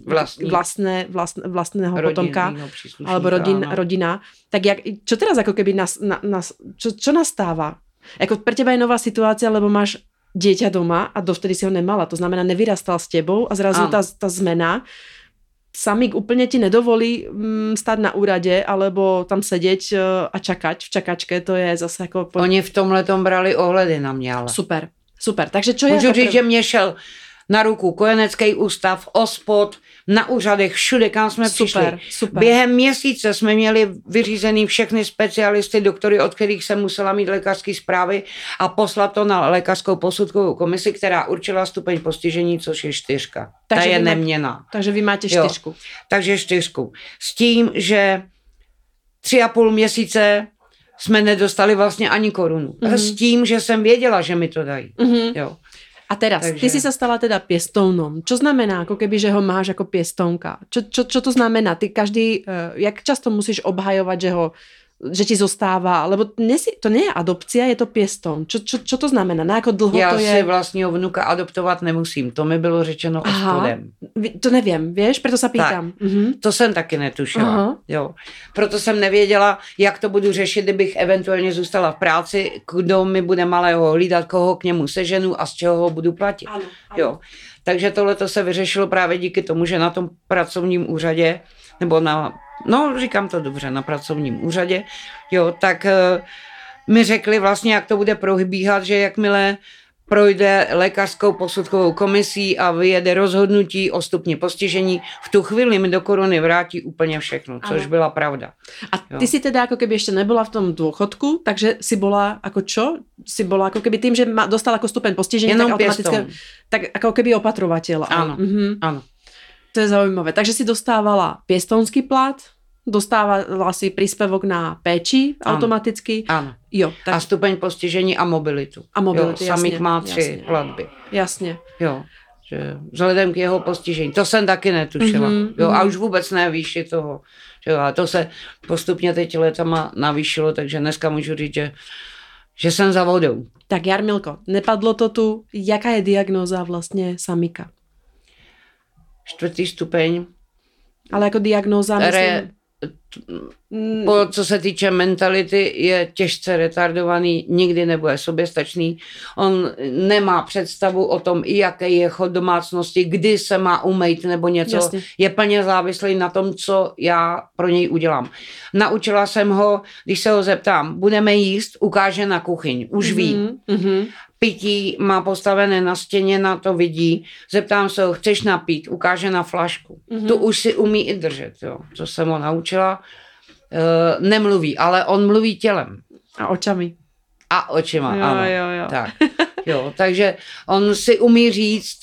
Vlastní. vlastné, vlastné, vlastného potomka, Rodinnýho příslušníka, alebo rodin, rodina, tak jak, čo teraz ako keby nas, na, nas, čo, čo nastáva? Jako pre teba je nová situácia, lebo máš dieťa doma a dovtedy si ho nemala. To znamená, nevyrastal s tebou a zrazu tá, tá zmena samík úplne ti nedovolí mm, stať na úrade alebo tam sedět eh, a čakať v čakačke, to je zase jako... Po... Oni v tomhle tom brali ohledy na mě, ale. Super, super. Takže čo je... Můžu jako říct, prv- že mě šel na ruku kojenecký ústav, ospod, na úřadech, všude, kam jsme Super, přišli. super. Během měsíce jsme měli vyřízený všechny specialisty, doktory, od kterých jsem musela mít lékařské zprávy a poslat to na lékařskou posudkovou komisi, která určila stupeň postižení, což je čtyřka. Takže Ta je máte- neměná. Takže vy máte Jo. čtyřku. Takže čtyřku. S tím, že tři a půl měsíce jsme nedostali vlastně ani korunu. Mhm. Mm-hmm. S tím, že jsem věděla, že mi to dají. Mhm. Jo. A teraz, Takže... ty si sa stala teda piestounom. Čo znamená, ako keby, že ho máš ako piestonka? Čo, čo, čo to znamená? Ty každý, uh, jak často musíš obhajovať, že ho že ti zostáva, lebo nesi, to nie je adopcia, je to pěstoun. Čo, čo, čo to znamená? Na ako dlho Já to si je? vlastního vnuka adoptovat nemusím. To mi bylo řečeno Aha. ospodem. To nevím, vieš, preto sa pýtam. Mhm. To jsem taky netušila. Aha. Jo. Proto jsem nevěděla, jak to budu řešit, kdybych eventuálně zůstala v práci, kdo mi bude malého hlídat, koho k němu seženu a z čeho ho budu platit. Ano, Jo. Takže tohle to se vyřešilo právě díky tomu, že na tom pracovním úřadě, nebo na, no říkám to dobře, na pracovním úřadě, jo, tak eh, mi řekli vlastně, jak to bude probíhat, že jakmile projde lékařskou posudkovou komisí a vyjede rozhodnutí o stupni postižení, v tu chvíli mi do koruny vrátí úplně všechno, což Ano. byla pravda. A ty Jo. si teda ako keby ešte nebola v tom dôchodku, takže si bola ako čo? Si bola ako keby tým, že ma, dostal ako stupeň postiženia, Jenom tak automaticky, pěstoun. tak ako keby opatrovateľ. Ano. Mhm. Ano. To je zaujímavé. Takže si dostávala pěstounský plat, dostávala si príspevok na péči Ano. automaticky. Ano. Jo, tak A stupeň postižení a mobilitu. A mobilitu, jo, samých jasně, má tři jasně. platby. jasně. Jo, že vzhledem k jeho postižení. To jsem taky netušila. Mhm, Mm-hmm, jo, a mhm. už vůbec ne výši toho. Že jo, a to se postupně teď letama navýšilo, takže dneska můžu říct, že, že jsem za vodou. Tak Jarmilko, nepadlo to tu. Jaká je diagnóza vlastně samika? Čtvrtý stupeň. Ale jako diagnóza, myslím... Re, Mm, po, co se týče mentality, je těžce retardovaný, nikdy nebude soběstačný. On nemá představu o tom, i jaký je chod domácnosti, kdy se má umejt nebo něco. Jasně. Je plně závislý na tom, co já pro něj udělám. Naučila jsem ho, když se ho zeptám, budeme jíst, ukáže na kuchyň. Už ví. mhm, mhm. Pití má postavené na stěně, na to vidí. Zeptám se ho, chceš napít, ukáže na flašku. Mhm. To už si umí i držet, jo. To jsem ho naučila. E, nemluví, ale on mluví tělem A očami. a očima, Jo, ano. jo, jo. Tak, (laughs) jo. Takže on si umí říct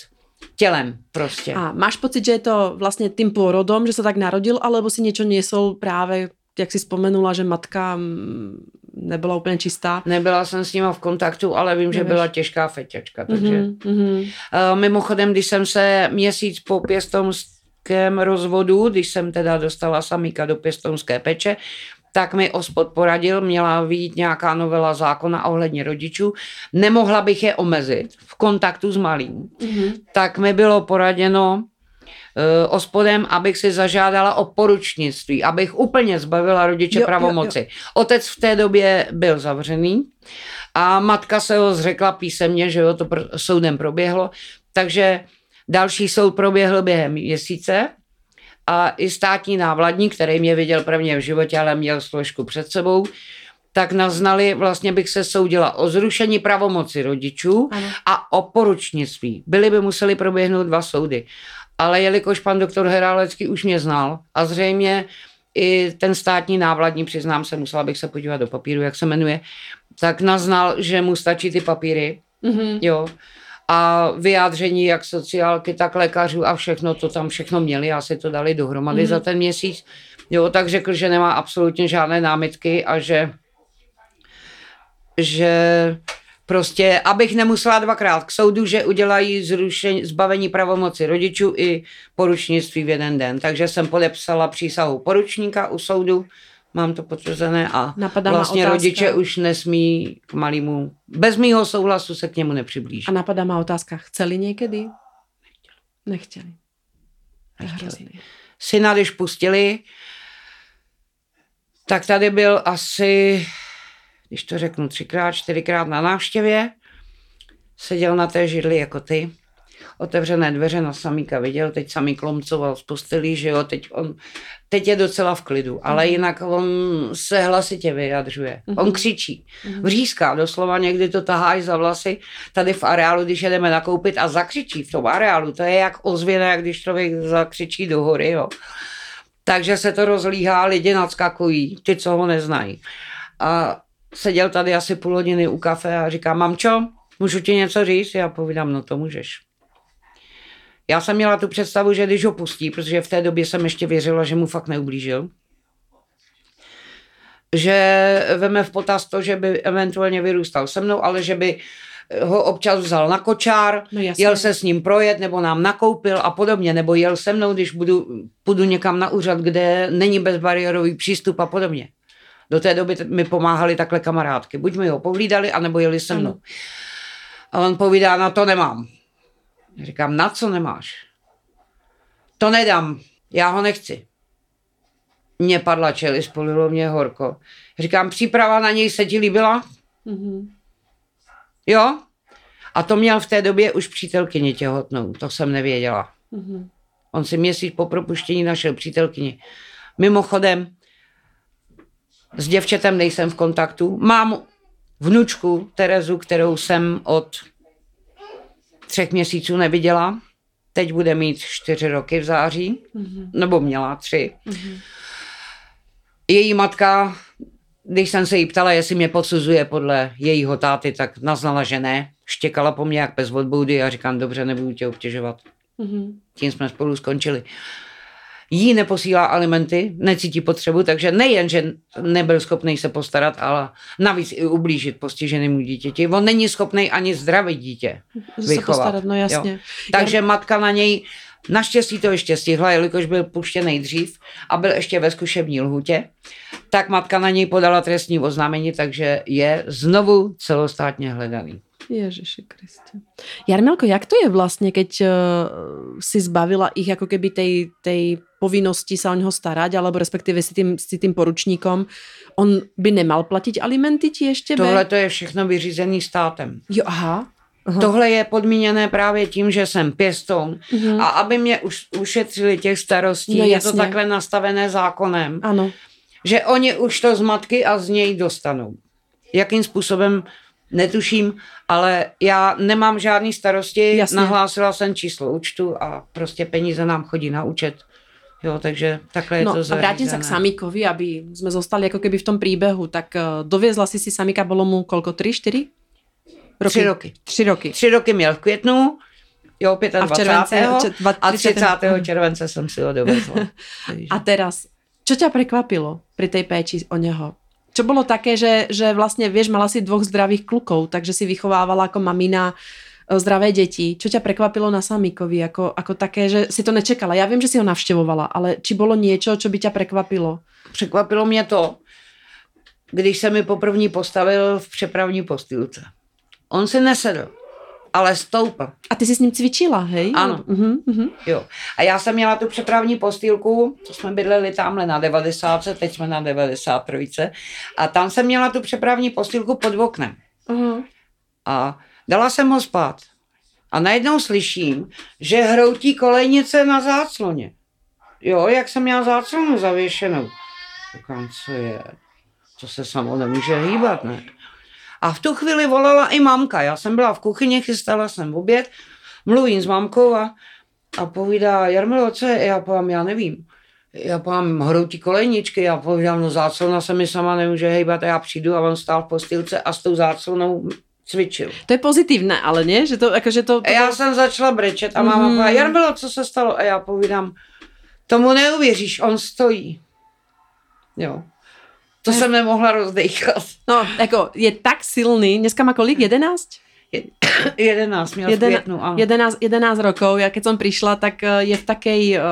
tělem prostě. A máš pocit, že je to vlastně tým pôrodom, že sa tak narodil, alebo si niečo niesol práve jak si vzpomenula, že matka mm, nebyla úplně čistá. Nebyla jsem s nima v kontaktu, ale vím, že Nevíš. byla těžká feťačka, takže... Mhm, mhm. Uh, mimochodem, když jsem se měsíc po pěstounském rozvodu, když jsem teda dostala samíka do pěstounské peče, tak mi ospod poradil, měla výjít nějaká novela zákona ohledně rodičů, nemohla bych je omezit v kontaktu s malým. Mhm. Tak mi bylo poraděno ospodem, abych si zažádala o poručnictví, abych úplně zbavila rodiče Jo, jo, pravomoci. Otec v té době byl zavřený a matka se ho zřekla písemně, že jo, to pr- soudem proběhlo, takže další soud proběhl během měsíce a i státní návladník, který mě viděl prvně v životě, ale měl složku před sebou, tak naznali, vlastně bych se soudila o zrušení pravomoci rodičů Ano. a o poručnictví. Byly by museli proběhnout dva soudy. Ale jelikož pan doktor Herálecký už mě znal a zřejmě i ten státní návladní, přiznám se, musela bych se podívat do papíru, jak se jmenuje, tak naznal, že mu stačí ty papíry, Mhm. jo, a vyjádření jak sociálky, tak lékařů a všechno, to tam všechno měli, asi to dali dohromady mm-hmm. za ten měsíc, jo, tak řekl, že nemá absolutně žádné námitky a že že prostě, abych nemusela dvakrát k soudu, že udělají zrušení, zbavení pravomoci rodičů i poručnictví v jeden den. Takže jsem podepsala přísahu poručníka u soudu, mám to potvrzené a Napadá vlastně rodiče už nesmí k malému, bez mýho souhlasu se k němu nepřiblíží. A napadá ma otázka, chceli někdy? Nechtěli. Je hrozný. syna, když pustili, tak tady byl asi, když to řeknu, třikrát, čtyřikrát na návštěvě. Seděl na té židli jako ty. Otevřené dveře na samíka viděl, teď samý klomcoval z postelí, že jo, teď, on, teď je docela v klidu, ale jinak on se hlasitě vyjadřuje. On křičí, vříská, doslova někdy to tahá i za vlasy, tady v areálu, když jedeme nakoupit a zakřičí v tom areálu, to je jak ozvěna, jak když člověk zakřičí do hory, jo. Takže se to rozlíhá, lidi nadskakují, ty, co ho neznají. A seděl tady asi půl hodiny u kafe a říká, mamčo, můžu ti něco říct? Já povídám, no to můžeš. Já jsem měla tu představu, že když ho pustí, protože v té době jsem ještě věřila, že mu fakt neublížil, že veme v potaz to, že by eventuálně vyrůstal se mnou, ale že by ho občas vzal na kočár, No jel se s ním projet, nebo nám nakoupil a podobně, nebo jel se mnou, když budu, půjdu někam na úřad, kde není bezbariérový přístup a podobně. Do té doby mi pomáhali takhle kamarádky. Buď mi ho povídali, anebo jeli se mnou. A on povídá, na to nemám. Říkám, na co nemáš? To nedám, já ho nechci. Mně padla čelist, polilo mě horko. Říkám, příprava na něj se ti líbila? Mhm. Jo? A to měl v té době už přítelkyně těhotnou, to jsem nevěděla. Mhm. On si měsíc po propuštění našel přítelkyni. Mimochodem, s děvčetem nejsem v kontaktu. Mám vnučku Terezu, kterou jsem od třech měsíců neviděla. Teď bude mít čtyři roky v září, Mhm. nebo měla tři. Její matka, když jsem se jí ptala, jestli mě podsuzuje podle jejího táty, tak naznala, že ne. Štěkala po mně jak pes od boudy a říkám, dobře, nebudu tě obtěžovat. Mhm. Tím jsme spolu skončili. Jí neposílá alimenty, necítí potřebu, takže nejen, že nebyl schopný se postarat, ale navíc i ublížit postiženému dítěti. On není schopný ani zdravit dítě Se vychovat. postarat, no jasně. Jo. Takže matka na něj naštěstí to ještě stihla, jelikož byl puštěný dřív a byl ještě ve zkušební lhutě, tak matka na něj podala trestní oznámení, takže je znovu celostátně hledaný. Ježiši Kriste. Jarmelko, jak to je vlastne, keď uh, si zbavila ich ako keby tej, tej povinnosti sa o neho starať, alebo respektíve si tým, si tým poručníkom, on by nemal platiť alimenty ti be? Tohle to je všechno vyřízený státem. Jo, aha. aha. Tohle je podmíněné právě tím, že jsem pěstoun Mhm. a aby mě už ušetřili těch starostí, No je to takhle nastavené zákonem, Áno. že oni už to z matky a z něj dostanou. Jakým způsobem, netuším, ale já nemám žádný starosti, Jasně. nahlásila jsem číslo účtu a prostě peníze nám chodí na účet. Jo, takže takhle je No to a vrátim sa k zařízené. Samíkovi, aby sme zostali ako keby v tom príbehu. Tak uh, doviezla si si Samíka, bolo mu koľko? 3, 4? Tři roky. Tři roky. Tři roky měl v květnu, jo, 25. A v červenci- a, če- dva- 30. 30. července jsem si ho dovezla. (laughs) A teraz Čo ťa prekvapilo pri tej péči o neho? Čo bolo také, že, že vlastne, vieš, mala si dvoch zdravých klukov, takže si vychovávala ako mamina e, zdravé deti. Čo ťa prekvapilo na Samíkovi ako, ako také, že si to nečekala? Já vím, že si ho navštěvovala, ale či bylo niečo, čo by ťa prekvapilo? Překvapilo mě to, když se mi poprvní postavil v přepravní postýlce. On si nesedl, ale stoupl. A ty jsi s ním cvičila, hej? Ano. Uh-huh, uh-huh. Jo. A já jsem měla tu přepravní postýlku, to jsme bydleli tamhle na 90, teď jsme na 93. A tam jsem měla tu přepravní postýlku pod oknem. Uh-huh. A dala jsem ho spát. A najednou slyším, že hroutí kolejnice na zácloně. Jo, jak jsem měla záclonu zavěšenou. Říkám, co je? To se samo nemůže hýbat, ne? A v tu chvíli volala i mamka. Já jsem byla v kuchyni, chystala jsem oběd, mluvím s mamkou a, a povídá, Jarmilo, co je? Já povím, já nevím. Já povím, hroutí kolejničky, já povídám, no záclona se mi sama nemůže hýbat a já přijdu a on stál v postýlce a s tou záclonou cvičil. To je pozitívne, ale nie? Že to, akože to, to... Já jsem začala brečet a máma mm. povedala, Jarmilo, co se stalo? A já povídám, tomu neuvěříš, on stojí. Jo. To jsem nemohla rozdejchat. No, jako je tak silný, dneska má kolik? 11? Je- 11 měl v Jeden, květnu, ano. 11, 11 rokov, ja keď som prišla, tak eh, je v takej uh,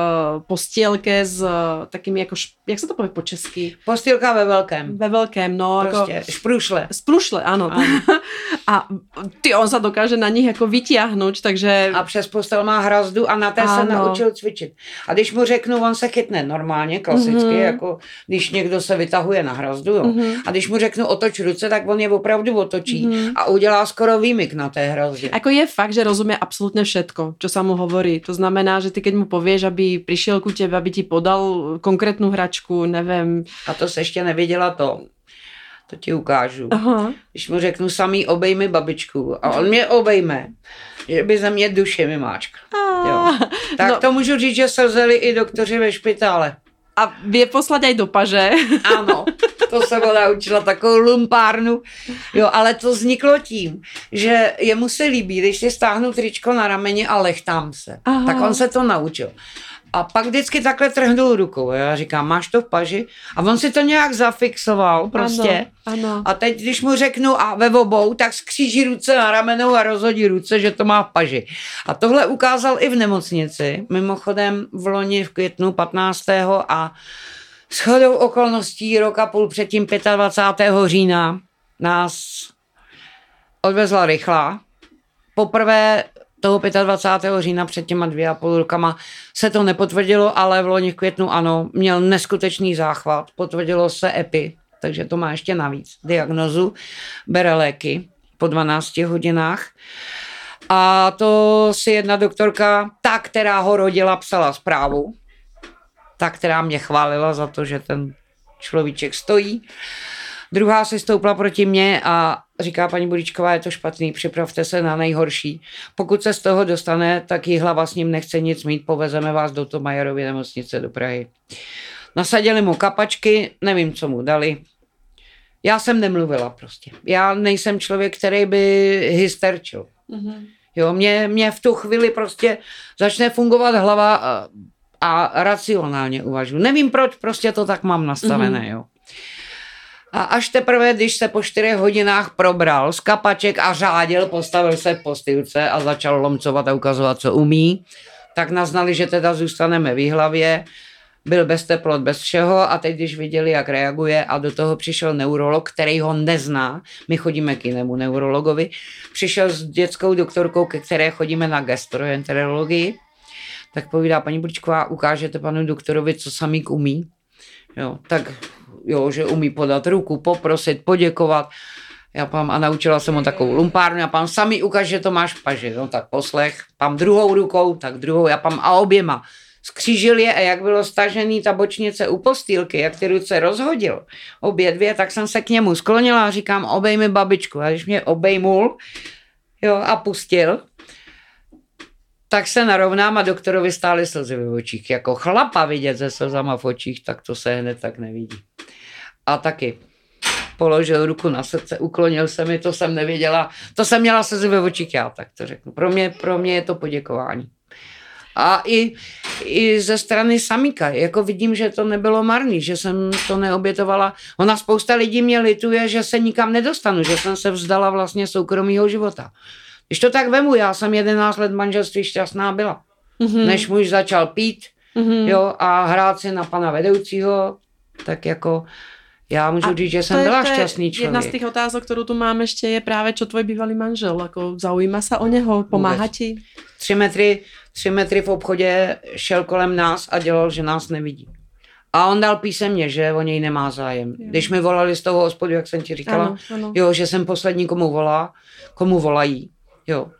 postielke s uh, takými ako, š- jak sa to povie po česky? Postýlka ve velkém. Ve veľkém, no Prostě, ako šprušle. splušle, áno. Áno. (laughs) A ty, on sa dokáže na nich ako vytiahnuť, takže... A přes postel má hrazdu a na té se Ano. naučil cvičit. A když mu řeknu, on se chytne normálně, klasicky, Mhm. mm-hmm. jako když někdo se vytahuje na hrazdu, jo. Mhm. Mm-hmm. A když mu řeknu otoč ruce, tak on je opravdu otočí Mhm. mm-hmm. a udělá skoro výmyk na té hrazdě. Ako je fakt, že rozumie absolútne všetko, čo sa mu hovorí. To znamená, že ty keď mu povieš, aby prišiel ku tebe, aby ti podal konkrétnu hračku, neviem. A to se ještě nevěděla to. To ti ukážu. Aha. Když mu řeknu samý obejmi babičku a on mě obejme, že by ze mě duše mi máčkl. Jo. Tak No. to můžu říct, že slzeli i doktoři ve špitále. A vie poslať aj do paže. (laughs) Ano, to se ona učila takovou lumpárnu. Jo, ale to vzniklo tím, že jemu se líbí, když si stáhnu tričko na rameni a lechtám se. Aha. Aha. Tak on se to naučil. A pak vždycky takhle trhnul rukou. Já říkám, máš to v paži? A on si to nějak zafixoval prostě. Ano, ano. A teď, když mu řeknu a ve obou, tak skříží ruce na ramenou a rozhodí ruce, že to má v paži. A tohle ukázal i v nemocnici. Mimochodem v loni v květnu 15. a shodou okolností rok a půl předtím 25. října nás odvezla rychlá. Poprvé toho 25. října před těma dvě a půl rokama se to nepotvrdilo, ale v loni v květnu ano, měl neskutečný záchvat, potvrdilo se EPI, takže to má ještě navíc diagnozu, bere léky po 12 hodinách. A to si jedna doktorka, ta, která ho rodila, psala zprávu. Ta, která mě chválila za to, že ten človíček stojí. Druhá se stoupla proti mně a říká paní Budičková, je to špatný, připravte se na nejhorší. Pokud se z toho dostane, tak jí hlava s ním nechce nic mít, povezeme vás do Tomajerovy nemocnice do Prahy. Nasadili mu kapačky, nevím, co mu dali. Já jsem nemluvila prostě. Já nejsem člověk, který by hysterčil. Mhm. Jo, mě, mě v tu chvíli prostě začne fungovat hlava a, a racionálně uvažuji. Nevím proč, prostě to tak mám nastavené, Mhm. jo. A až teprve, když se po čtyřech hodinách probral z kapaček a řádil, postavil se v postýlce a začal lomcovat a ukazovat, co umí, tak naznali, že teda zůstaneme v hlavě. Byl bez teplot, bez všeho a teď, když viděli, jak reaguje a do toho přišel neurolog, který ho nezná, my chodíme k jinému neurologovi, přišel s dětskou doktorkou, ke které chodíme na gastroenterologii, tak povídá paní Brčková, ukážete panu doktorovi, co samík umí. Jo, tak jo, že umí podat ruku, poprosit, poděkovat. Já pám, a naučila jsem ho takovou lumpárnu, já pám, sami ukáž, že to máš v paži. No tak poslech, pám druhou rukou, tak druhou, já pám a oběma. Skřížil je a jak bylo stažený ta bočnice u postýlky, jak ty ruce rozhodil, obě dvě, tak jsem se k němu sklonila a říkám, obejmi babičku. A když mě obejmul jo, a pustil, tak se narovnám a doktorovi stály slzy v očích. Jako chlapa vidět se slzama v očích, tak to se hned tak nevidí. A taky položil ruku na srdce, uklonil se mi, to jsem nevěděla, to jsem měla slzy ve očích já, tak to řeknu. Pro mě, pro mě je to poděkování. A i, i ze strany Samika, jako vidím, že to nebylo marný, že jsem to neobětovala. Ona spousta lidí mě lituje, že se nikam nedostanu, že jsem se vzdala vlastně soukromého života. Když to tak vemu, já jsem 11 let manželství šťastná byla. Mm-hmm. Než muž začal pít mm-hmm. jo, a hrát si na pana vedoucího, tak jako já můžu a říct, že jsem je, byla šťastný člověk. Jedna z těch otázek, kterou tu mám ještě, je právě, čo tvoj bývalý manžel, jako zaujíma se o něho, pomáhá ti? Tři metry, tři metry v obchodě šel kolem nás a dělal, že nás nevidí. A on dal písemně, že o něj nemá zájem. Jo. Když mi volali z toho hospodu, jak jsem ti říkala, ano, ano. Jo, že jsem poslední, komu volá, komu volají, jo,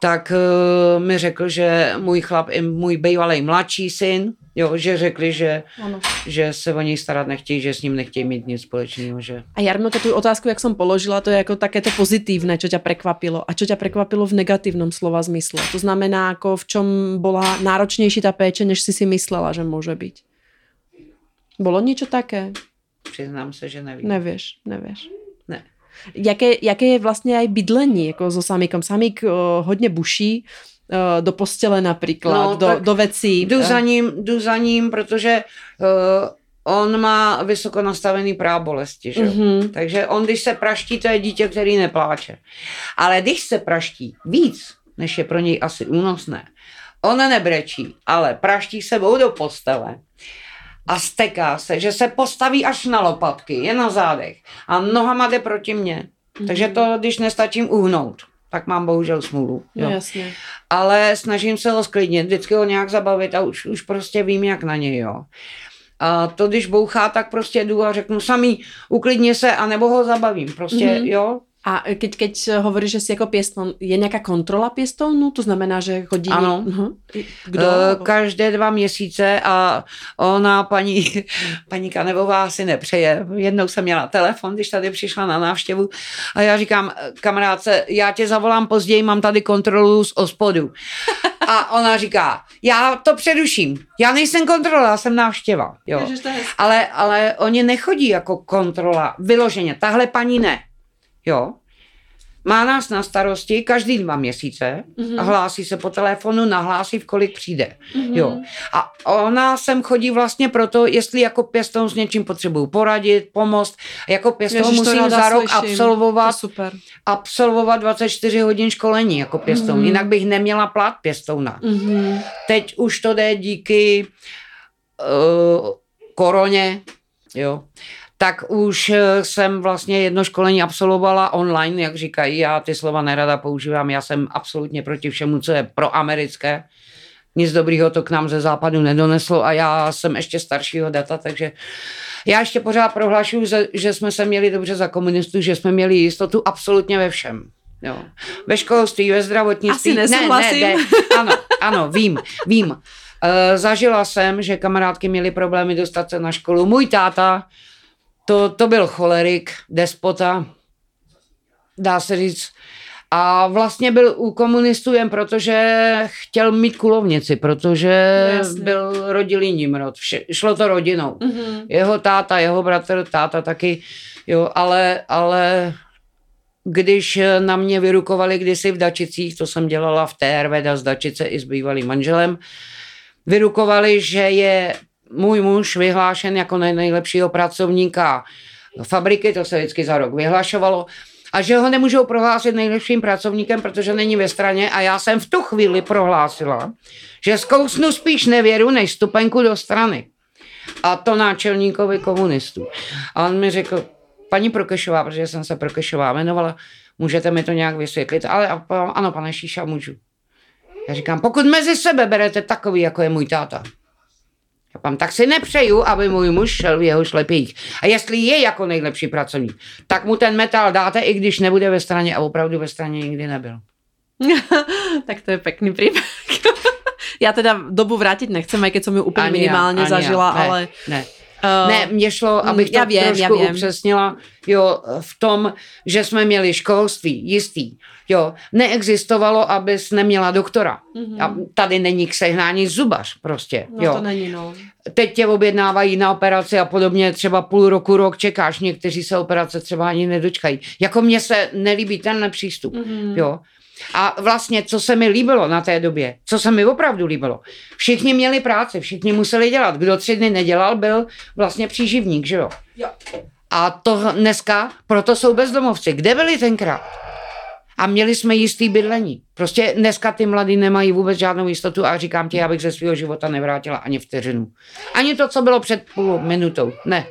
tak uh, mi řekl, že můj chlap můj bývalý mladší syn, jo, že řekli, že, ano. že se o něj starat nechtějí, že s ním nechtějí mít nic společného. Že... A Jarno, tu otázku, jak jsem položila, to je jako také to pozitívne, čo ťa prekvapilo. A čo ťa prekvapilo v negatívnom slova zmysle? To znamená, jako v čom bola náročnější ta péče, než si si myslela, že může být? Bolo něco také? Přiznám se, že nevím. Nevíš, nevíš. Ne. Jaké, jaké je vlastně aj bydlení jako so Samikom? Samik uh, hodně buší, do postele například, no, do, do vecí. Jdu za ním, jdu za ním, protože uh, on má vysoko nastavený práv bolesti, že? Mm-hmm. takže on, když se praští, to je dítě, který nepláče. Ale když se praští víc, než je pro něj asi únosné, on nebrečí, ale praští sebou do postele a steká se, že se postaví až na lopatky, je na zádech a nohama jde proti mně. Mm-hmm. Takže to, když nestačím uhnout, tak mám bohužel smůlu. Jo. No, jasně. Ale snažím se ho sklidnit, vždycky ho nějak zabavit a už, už prostě vím, jak na něj, jo. A to, když bouchá, tak prostě jdu a řeknu samý, uklidni se, anebo ho zabavím. Prostě, mm-hmm. jo, a keď, keď hovoríš, že si jako pěstoun, je nějaká kontrola pěstounu? To znamená, že chodí... Ano. Uh-huh. Kdo? Uh, každé dva měsíce a ona, paní, (laughs) paní Kanevová, si nepřeje. Jednou jsem měla telefon, když tady přišla na návštěvu a já říkám, kamarádce, já tě zavolám později, mám tady kontrolu z ospodu. A ona říká, já to předuším. Já nejsem kontrola, já jsem návštěva. Jo. Ale, ale oni nechodí jako kontrola, vyloženě. Tahle paní ne. Jo. Má nás na starosti každý dva měsíce mm-hmm. a hlásí se po telefonu, nahlásí, v kolik přijde. Mm-hmm. Jo. A ona sem chodí vlastně proto, jestli jako pěstoun s něčím potřebuju poradit, pomoct. Jako pěstoun musím za rok slyším. absolvovat, super. absolvovat 24 hodin školení jako pěstoun. Mm-hmm. Jinak bych neměla plat pěstouna. Mm-hmm. Teď už to jde díky uh, koroně, jo tak už eh, jsem vlastně jedno školení absolvovala online, jak říkají, já ty slova nerada používám, já jsem absolutně proti všemu, co je proamerické. Nic dobrýho to k nám ze západu nedoneslo a já jsem ještě staršího data, takže já ještě pořád prohlašuji, že jsme se měli dobře za komunistů, že jsme měli jistotu absolutně ve všem. Jo. Ve školství, ve zdravotnictví. Asi nesouhlasím. Ne, ne, ne. Ano, ano, vím, vím. E, zažila jsem, že kamarádky měly problémy dostat se na školu. Můj táta to, to byl cholerik, despota, dá se říct. A vlastně byl u komunistů jen proto, že chtěl mít kulovnici, protože Jasně. byl rodilý Nimrod. Vše, šlo to rodinou. Mm-hmm. Jeho táta, jeho bratr, táta taky, jo, ale, ale když na mě vyrukovali kdysi v Dačicích, to jsem dělala v TRV z Dačice i s bývalým manželem, vyrukovali, že je můj muž vyhlášen jako nejlepšího pracovníka fabriky, to se vždycky za rok vyhlašovalo, a že ho nemůžou prohlásit nejlepším pracovníkem, protože není ve straně a já jsem v tu chvíli prohlásila, že zkousnu spíš nevěru než stupenku do strany. A to náčelníkovi komunistů. A on mi řekl, paní Prokešová, protože jsem se Prokešová jmenovala, můžete mi to nějak vysvětlit? Ale ano, pane Šíša, můžu. Já říkám, pokud mezi sebe berete takový, jako je můj táta, Říkám, tak si nepřeju, aby můj muž šel v jeho šlepích. A jestli je jako nejlepší pracovník, tak mu ten metal dáte, i když nebude ve straně a opravdu ve straně nikdy nebyl. (laughs) tak to je pekný příběh. (laughs) Já teda dobu vrátit nechcem, i když jsem ji úplně ani minimálně já, zažila, já. Ne, ale... Ne. Uh, ne, mě šlo, abych to já vím, trošku já vím. upřesnila, jo, v tom, že jsme měli školství jistý, jo, neexistovalo, abys neměla doktora. Mm-hmm. A tady není k sehnání zubař prostě, no, jo. to není, no. Teď tě objednávají na operaci a podobně, třeba půl roku, rok čekáš, někteří se operace třeba ani nedočkají. Jako mně se nelíbí tenhle přístup, mm-hmm. jo. A vlastně, co se mi líbilo na té době, co se mi opravdu líbilo, všichni měli práci, všichni museli dělat. Kdo tři dny nedělal, byl vlastně příživník, že jo? Jo. A to dneska, proto jsou bezdomovci. Kde byli tenkrát? A měli jsme jistý bydlení. Prostě dneska ty mladí nemají vůbec žádnou jistotu a říkám ti, já bych ze svého života nevrátila ani vteřinu. Ani to, co bylo před půl minutou. Ne.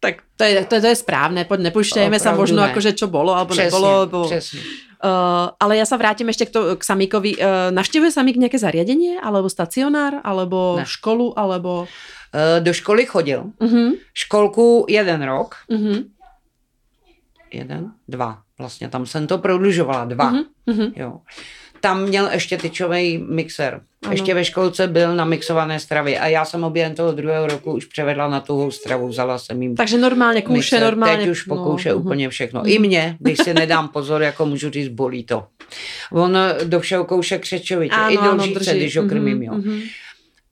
Tak to je, to, je- to je správne, poď nepúšťajme sa možno ne. akože čo bolo alebo Přesně, nebolo. Bo, přesně. Uh, ale ja sa vrátim ešte k, to, k Samíkovi. Uh, navštevuje Samík nejaké zariadenie? Alebo stacionár? Alebo Ne. školu? Alebo... E, Do školy chodil. Uh-huh, Školku jeden rok. uh-huh, Jeden? Dva. Vlastně tam jsem to prodlužovala. Dva. uh-huh. Jo. Tam měl ještě tyčový mixer. Ano. Ano. Ještě ve školce byl na mixované stravě a já jsem ho během toho druhého roku už převedla na tuhou stravu, vzala jsem jim Takže normálne kúše, mixer. normálne... Teď už pokouše no, úplně všechno. I mě, když si nedám pozor, jako můžu říct, bolí to. On do všeho kouše křečovitě, i do lžíce, když ho krmím, jo. mhm.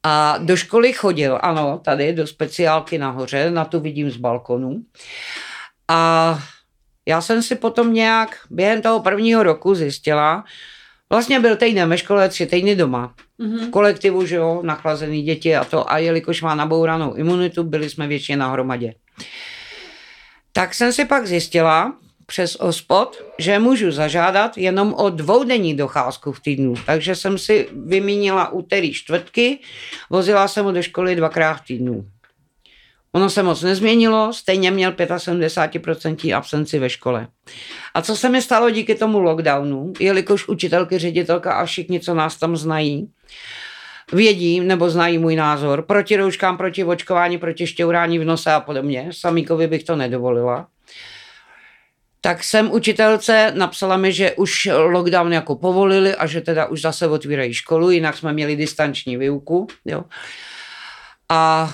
A do školy chodil, ano, tady do speciálky nahoře, na tu vidím z balkonu. A já jsem si potom nějak během toho prvního roku zjistila, vlastně byl týden ve škole, tři týdny doma. Mhm. V kolektivu, že jo, nachlazený děti a to. A jelikož má nabouranou imunitu, byli jsme většině na hromadě. Tak jsem si pak zjistila přes OSPOD, že můžu zažádat jenom o dvoudenní docházku v týdnu. Takže jsem si vymínila úterý čtvrtky, vozila jsem ho do školy dvakrát v týdnu. Ono se moc nezměnilo, stejně měl 75% absenci ve škole. A co se mi stalo díky tomu lockdownu, jelikož učitelky, ředitelka a všichni, co nás tam znají, vědí nebo znají můj názor proti rouškám, proti očkování, proti šťourání v nose a podobně. Samíkovi bych to nedovolila. Tak jsem učitelce napsala mi, že už lockdown jako povolili a že teda už zase otvírají školu, jinak jsme měli distanční výuku. Jo. A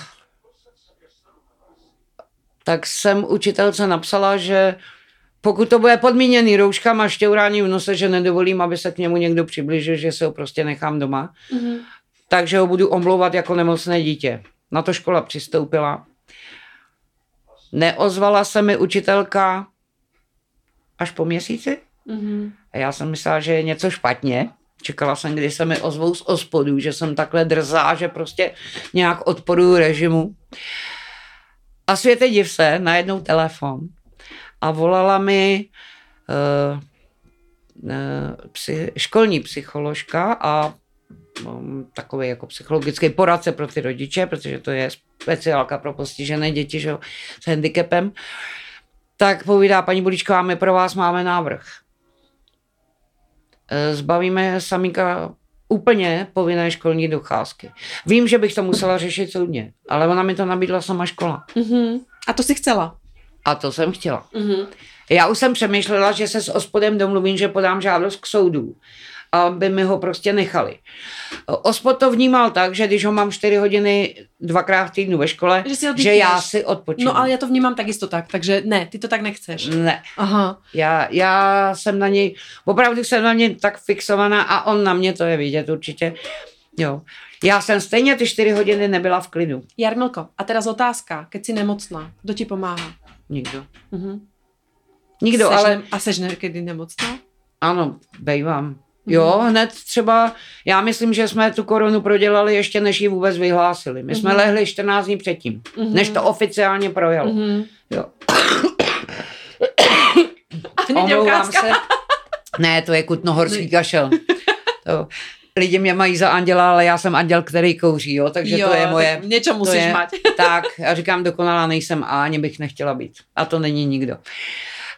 tak jsem učitelce napsala, že pokud to bude podmíněný rouškama a šťouráním v nose, že nedovolím, aby se k němu někdo přiblížil, že se ho prostě nechám doma, Mhm. takže ho budu omlouvat jako nemocné dítě. Na to škola přistoupila. Neozvala se mi učitelka až po měsíci. Mhm. A já jsem myslela, že je něco špatně. Čekala jsem, kdy se mi ozvou z ospodu, že jsem takhle drzá, že prostě nějak odporuju režimu. A světe div se, najednou telefon. A volala mi uh, uh, psy, školní psycholožka a um, takový jako psychologický poradce pro ty rodiče, protože to je speciálka pro postižené děti že, s handicapem. Tak povídá paní Buličková, my pro vás máme návrh. Eh, Zbavíme samíka úplně povinné školní docházky. Vím, že bych to musela řešit soudně, ale ona mi to nabídla sama škola. Mhm. A to si chcela? A to jsem chtěla. Mhm. Já už jsem přemýšlela, že se s ospodem domluvím, že podám žádost k soudu, aby mi ho prostě nechali. Ospod to vnímal tak, že když ho mám 4 hodiny dvakrát v týdnu ve škole, Že si že, já si odpočinu. No ale ja to vnímam takisto tak, takže ne, ty to tak nechceš. Ne, Aha. já, já jsem na něj, opravdu jsem na něj tak fixovaná a on na mě, to je vidět určitě. Jo. Já jsem stejně ty 4 hodiny nebyla v klidu. Jarmilko, a teraz otázka, keď si nemocná, kdo ti pomáha? Nikdo. Mhm. Nikdo, seš ale Ne, a seš někdy nemocná? ano, bejvám. Jo, hned třeba, já myslím, že jsme tu koronu prodělali ještě než ji vůbec vyhlásili. My jsme Mhm. lehli 14 dní předtím, Mhm. než to oficiálně projelo. Mhm. Jo. Omlouvám se. Ne, to je kutnohorský kašel. To, lidi mě mají za anděla, ale já jsem anděl, který kouří, jo, takže jo, to je moje... Niečo musíš je, mať. (laughs) Tak, já říkám, dokonalá nejsem a ani bych nechtěla být. A to není nikdo.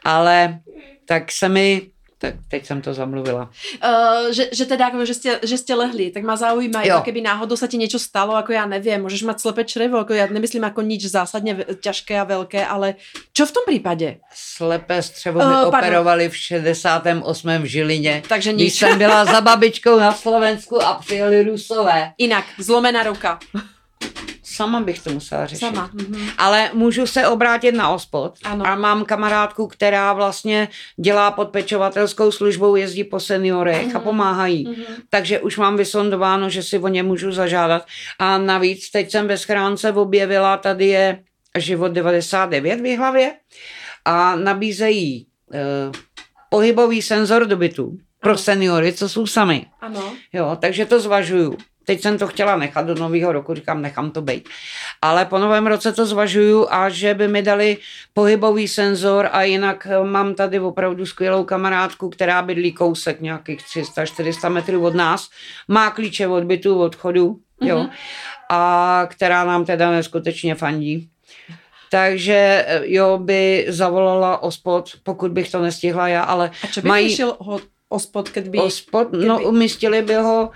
Ale tak se mi... Tak teď jsem to zamluvila. Uh, že, že teda, že, ste, že ste lehli, tak ma zaujíma, Jo. keby náhodou sa ti niečo stalo, ako ja neviem, môžeš mať slepé črevo, ako ja nemyslím ako nič zásadne ve- ťažké a veľké, ale čo v tom prípade? Slepé střevo mi Eh, pardon. operovali v 68. v Žilině. Takže Když nič. jsem byla za babičkou na Slovensku a přijeli Rusové. Inak, zlomená ruka. Sama bych to musela řešit. Sama. Mhm. Ale můžu se obrátit na ospod. Ano. A mám kamarádku, která vlastně dělá pod pečovatelskou službou, jezdí po seniorech a Mhm. pomáhají. Mhm. Takže už mám vysondováno, že si o ně můžu zažádat. A navíc teď jsem ve schránce objevila, tady je život 99 v hlavě a nabízejí eh, pohybový senzor do bytu. pro seniory, co jsou sami. Ano. Jo, takže to zvažuju. Teď jsem to chtěla nechat do nového roku, říkám, nechám to být. Ale po novém roce to zvažuju a že by mi dali pohybový senzor a jinak eh, mám tady opravdu skvělou kamarádku, která bydlí kousek nějakých 300-400 metrů od nás, má klíče od bytu, od chodu, jo, mm-hmm. a která nám teda neskutečně fandí. Takže eh, jo, by zavolala ospod, pokud bych to nestihla já, ale A čo by mají... ho ospod, keď by... Ospod, no Keby- umístili by ho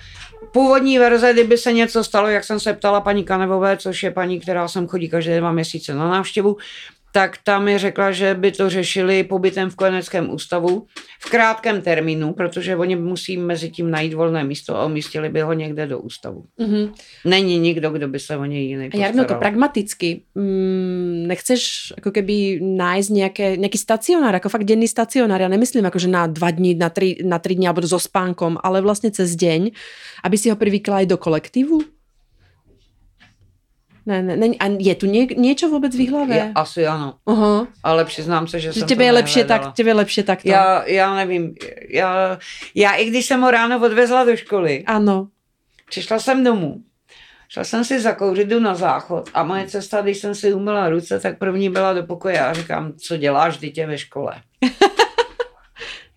původní verze, kdyby se něco stalo, jak jsem se ptala paní Kanevové, což je paní, která sem chodí každé dva měsíce na návštěvu, tak tam mi řekla, že by to řešili pobytem v kojeneckém ústavu v krátkém termínu, protože oni musí mezi tím najít volné místo a umístili by ho někde do ústavu. Mhm. Není nikdo, kdo by se o něj jiný A Jarmilko, postaral. pragmaticky, mm, nechceš ako keby nájsť nejaké, nejaký stacionár, ako fakt denný stacionár, ja nemyslím akože na dva dní, na tri, na tri dní alebo so spánkom, ale vlastne cez deň, aby si ho privykla aj do kolektívu? Ne, ne, ne, a je tu nie, niečo vôbec v hlave? Je, asi ano, Aha. ale přiznám se, že Že jsem tebe to je nehledala. tak, tebe je lepšie takto. Já, já nevím, já, já i když jsem ho ráno odvezla do školy, Áno. Přišla jsem domů. Šla jsem si zakouřit, jdu na záchod a moje cesta, když jsem si umyla ruce, tak první byla do pokoje a říkám, co děláš, dítě ve škole. (laughs)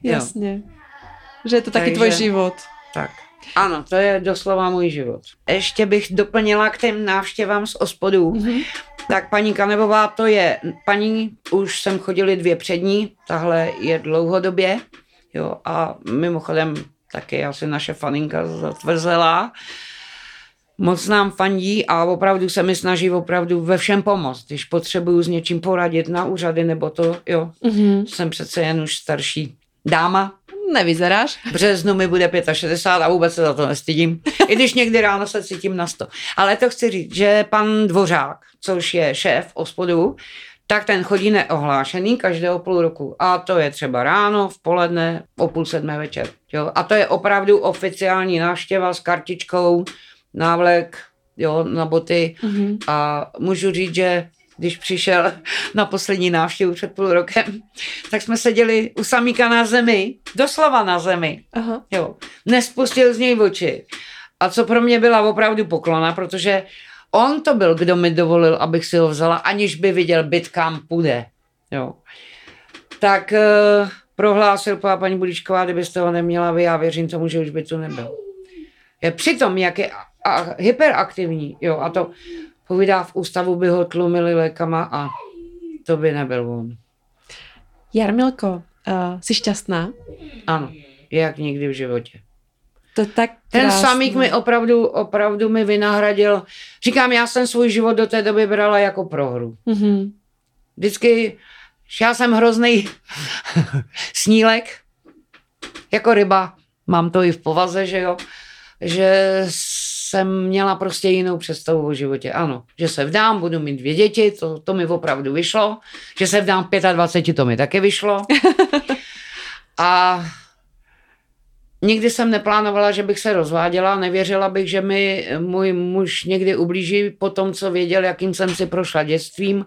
Jo. Jasne. Že je to taký Takže- tvoj život. Tak. Ano, to je doslova můj život. Ještě bych doplnila k těm návštěvám z ospodů. Mm-hmm. Tak paní Kanevová, to je paní, už jsem chodili dvě přední, tahle je dlouhodobě, jo, a mimochodem taky asi naše faninka zatvrzelá. Moc nám fandí a opravdu se mi snaží opravdu ve všem pomoct. Když potřebuju s něčím poradit na úřady nebo to, jo, Mhm. jsem přece jen už starší dáma, Nevyzeráš? v březnu mi bude 65 a vůbec se za to nestydím, i když někdy ráno se cítím na 100. Ale to chci říct, že pan Dvořák, což je šéf ospodu, tak ten chodí neohlášený každého půl roku. A to je třeba ráno, v poledne, o půl sedmé večer. Jo? A to je opravdu oficiální návštěva s kartičkou, návlek jo, na boty. Mhm. A můžu říct, že když přišel na poslední návštěvu před půl rokem, tak jsme seděli u samíka na zemi, doslova na zemi. Aha. Jo. Nespustil z něj oči. A co pro mě byla opravdu poklona, protože on to byl, kdo mi dovolil, abych si ho vzala, aniž by viděl byt, kam půjde. Jo. Tak eh, prohlásil pa paní Budičková, kdybyste ho neměla vy, já věřím tomu, že už by tu nebyl. Je přitom, jak je a, a, hyperaktivní, jo, a to povídá v ústavu by ho tlumili lékama a to by nebyl on. Jarmilko, uh, si šťastná? Ano, jak nikdy v životě. To tak Ten krásné. samík mi opravdu, opravdu mi vynahradil. Říkám, já jsem svůj život do té doby brala jako prohru. Mhm. Vždycky, já jsem hrozný (laughs) snílek, jako ryba, mám to i v povaze, že jo, že jsem měla prostě jinou představu o životě. Ano, že se vdám, budu mít dvě děti, to, to mi opravdu vyšlo. Že se vdám v 25, to mi taky vyšlo. (laughs) A nikdy jsem neplánovala, že bych se rozváděla, nevěřila bych, že mi můj muž někdy ublíží po tom, co věděl, jakým jsem si prošla dětstvím.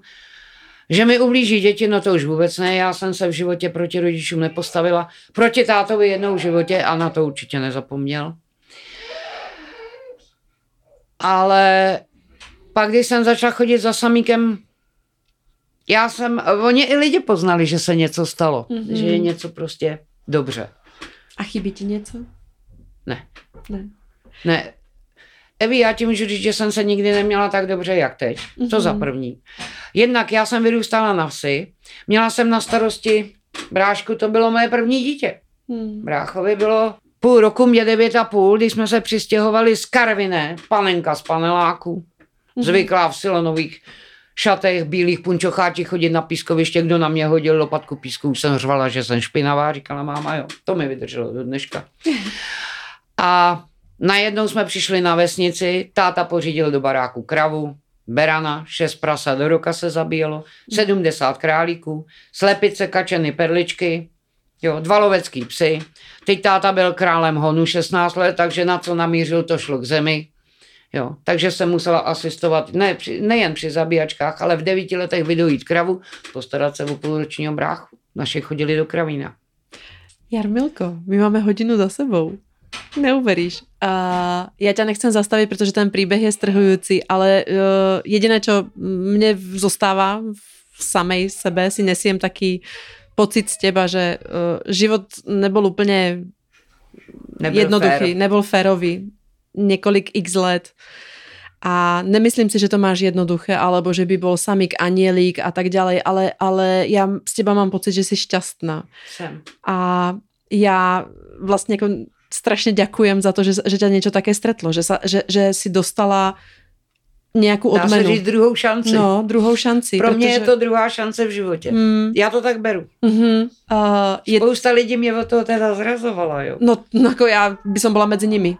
Že mi ublíží děti, no to už vůbec ne, já jsem se v životě proti rodičům nepostavila. Proti tátovi jednou v životě a na to určitě nezapomněl. Ale pak, když jsem začala chodit za samíkem, já jsem, oni i lidi poznali, že se něco stalo, Mhm. mm-hmm. že je něco prostě dobře. A chybí ti něco? Ne. Ne. Ne. Evi, já ti můžu říct, že jsem se nikdy neměla tak dobře, jak teď. Mm-hmm. To za první. Jednak já jsem vyrůstala na vsi, měla jsem na starosti brášku, to bylo moje první dítě. Hmm. Bráchovi bylo půl roku, mě devět a půl, když jsme se přistěhovali z Karviné, panenka z paneláku, zvyklá v silonových šatech, bílých punčocháčích chodit na pískoviště, kdo na mě hodil lopatku písku, už jsem řvala, že jsem špinavá, říkala máma, jo, to mi vydrželo do dneška. (laughs) A najednou jsme přišli na vesnici, táta pořídil do baráku kravu, berana, šest prasa do roka se zabíjelo, 70 králíků, slepice, kačeny, perličky, jo, dva lovecký psy. Teď táta byl králem honu 16 let, takže na co namířil, to šlo k zemi. Jo, takže jsem musela asistovat ne, při, nejen při zabíjačkách, ale v devíti letech vydojít kravu, postarat se o půlročního bráchu. Naše chodili do kravína. Jarmilko, my máme hodinu za sebou. Neuveríš. A já tě nechcem zastavit, protože ten příběh je strhující, ale uh, jediné, čo mne zostává v samej sebe, si nesiem taký pocit z teba, že uh, život nebol úplně nebyl jednoduchý, fér. nebol férový. Několik x let. A nemyslím si, že to máš jednoduché, alebo že by bol samík anielík a tak ďalej, ale, ale já s teba mám pocit, že jsi šťastná. Jsem. A já vlastně jako strašně děkujem za to, že, že tě něco také stretlo, že, sa, že, že si dostala nějakou odmenu. Dá se říct druhou šanci. No, druhou šanci. Pro protože... mě je to druhá šance v životě. Mm. Já to tak beru. Mm-hmm. Uh, je... Spousta lidí mě od toho teda zrazovala, jo. No, no jako já by som byla mezi nimi.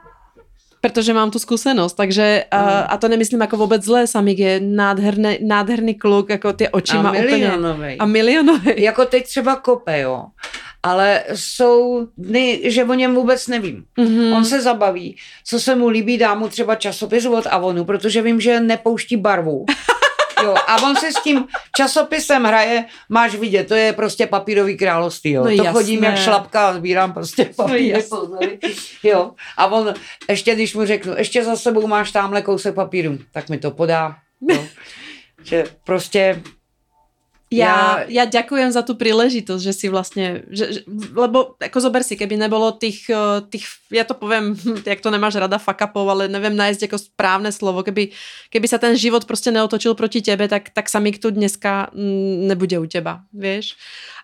Protože mám tu zkušenost, takže mm. a, a to nemyslím jako vůbec zlé, Samik je nádherný, nádherný kluk, jako ty oči má úplně. A milionový. Jako teď třeba kope, jo ale jsou dny, že o něm vůbec nevím. Mm-hmm. On se zabaví, co se mu líbí, dá mu třeba časopis od Avonu, protože vím, že nepouští barvu. (laughs) Jo, a on se s tím časopisem hraje, máš vidět, to je prostě papírový království, jo. No to jasné. chodím jak šlapka a sbírám prostě papíry. No (laughs) jo, a on, ještě když mu řeknu, ještě za sebou máš tamhle kousek papíru, tak mi to podá. Jo. (laughs) že prostě já, já ďakujem za tu príležitosť, že si vlastne, že, lebo ako zober si, keby nebolo tých, eh, tých, ja to poviem, (laughs) jak to nemáš rada fakapov, ale neviem nájsť ako správne slovo, keby, keby sa ten život prostě neotočil proti tebe, tak, tak samík tu dneska mm, nebude u teba, vieš.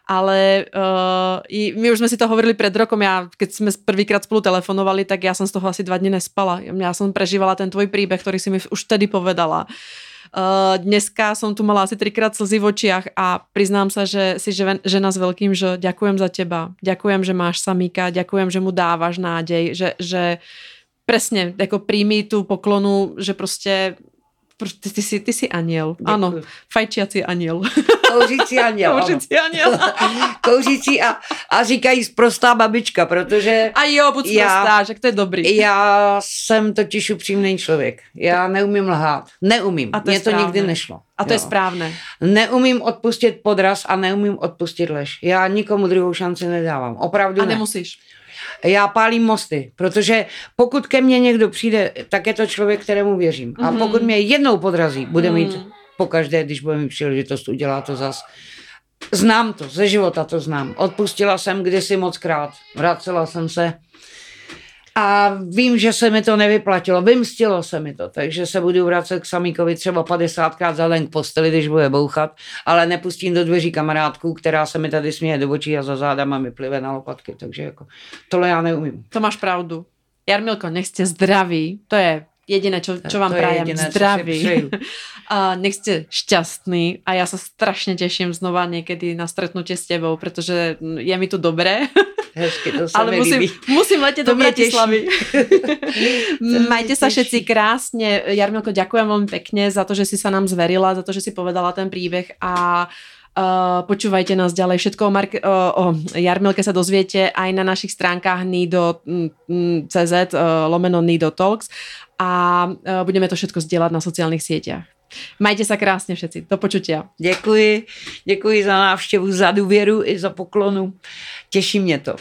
Ale uh, my už jsme si to hovorili před rokom, já, keď jsme prvýkrát spolu telefonovali, tak já jsem z toho asi dva dny nespala. Já jsem prežívala ten tvoj príbeh, který si mi už tedy povedala. Uh, dneska som tu mala asi trikrát slzy v očiach a priznám sa, že si žena s veľkým, že ďakujem za teba, ďakujem, že máš samíka, ďakujem, že mu dávaš nádej, že, že presne, jako príjmi tu poklonu, že prostě ty, ty, jsi, ty jsi aniel. Děkuji. Ano, fajčiací aniel. Kouřící aniel. Kouřící aniel. (laughs) Kouřící a, a říkají sprostá babička, protože... A jo, buď sprostá, že to je dobrý. Já jsem totiž upřímný člověk. Já neumím lhát. Neumím. A to Mně to nikdy nešlo. A to jo. je správné. Neumím odpustit podraz a neumím odpustit lež. Já nikomu druhou šanci nedávám. Opravdu A ne. nemusíš já pálím mosty, protože pokud ke mně někdo přijde, tak je to člověk, kterému věřím. A mhm. pokud mě jednou podrazí, bude mít mhm. pokaždé, když bude mít příležitost, udělá to zas. Znám to, ze života to znám. Odpustila jsem kdysi moc krát, vracela jsem se a vím, že se mi to nevyplatilo, vymstilo se mi to, takže se budu vracet k Samíkovi třeba 50krát za den k posteli, když bude bouchat, ale nepustím do dveří kamarádku, která se mi tady směje do očí a za zádama mi plive na lopatky, takže jako tohle já neumím. To máš pravdu. Jarmilko, nech jste zdraví, to je jediné, čo, čo vám prajem, jediné, zdraví. (laughs) a nech ste šťastný a já se strašně těším znova někdy na stretnutie s tebou, protože je mi tu dobré. (laughs) Hezky, to se Ale musím, líbí. musím letět do Bratislavy. (laughs) Majte sa všetci krásně. Jarmilko, ďakujem veľmi pekne za to, že si sa nám zverila, za to, že si povedala ten príbeh a Uh, počúvajte nás ďalej. Všetko o, Marke, uh, o Jarmilke sa dozviete aj na našich stránkách nido.cz uh, lomeno Nido Talks a uh, budeme to všetko sdielať na sociálnych sieťach. Majte se krásně všetci. Do počutia. Děkuji. Děkuji za návštěvu, za důvěru i za poklonu. Těší mě to.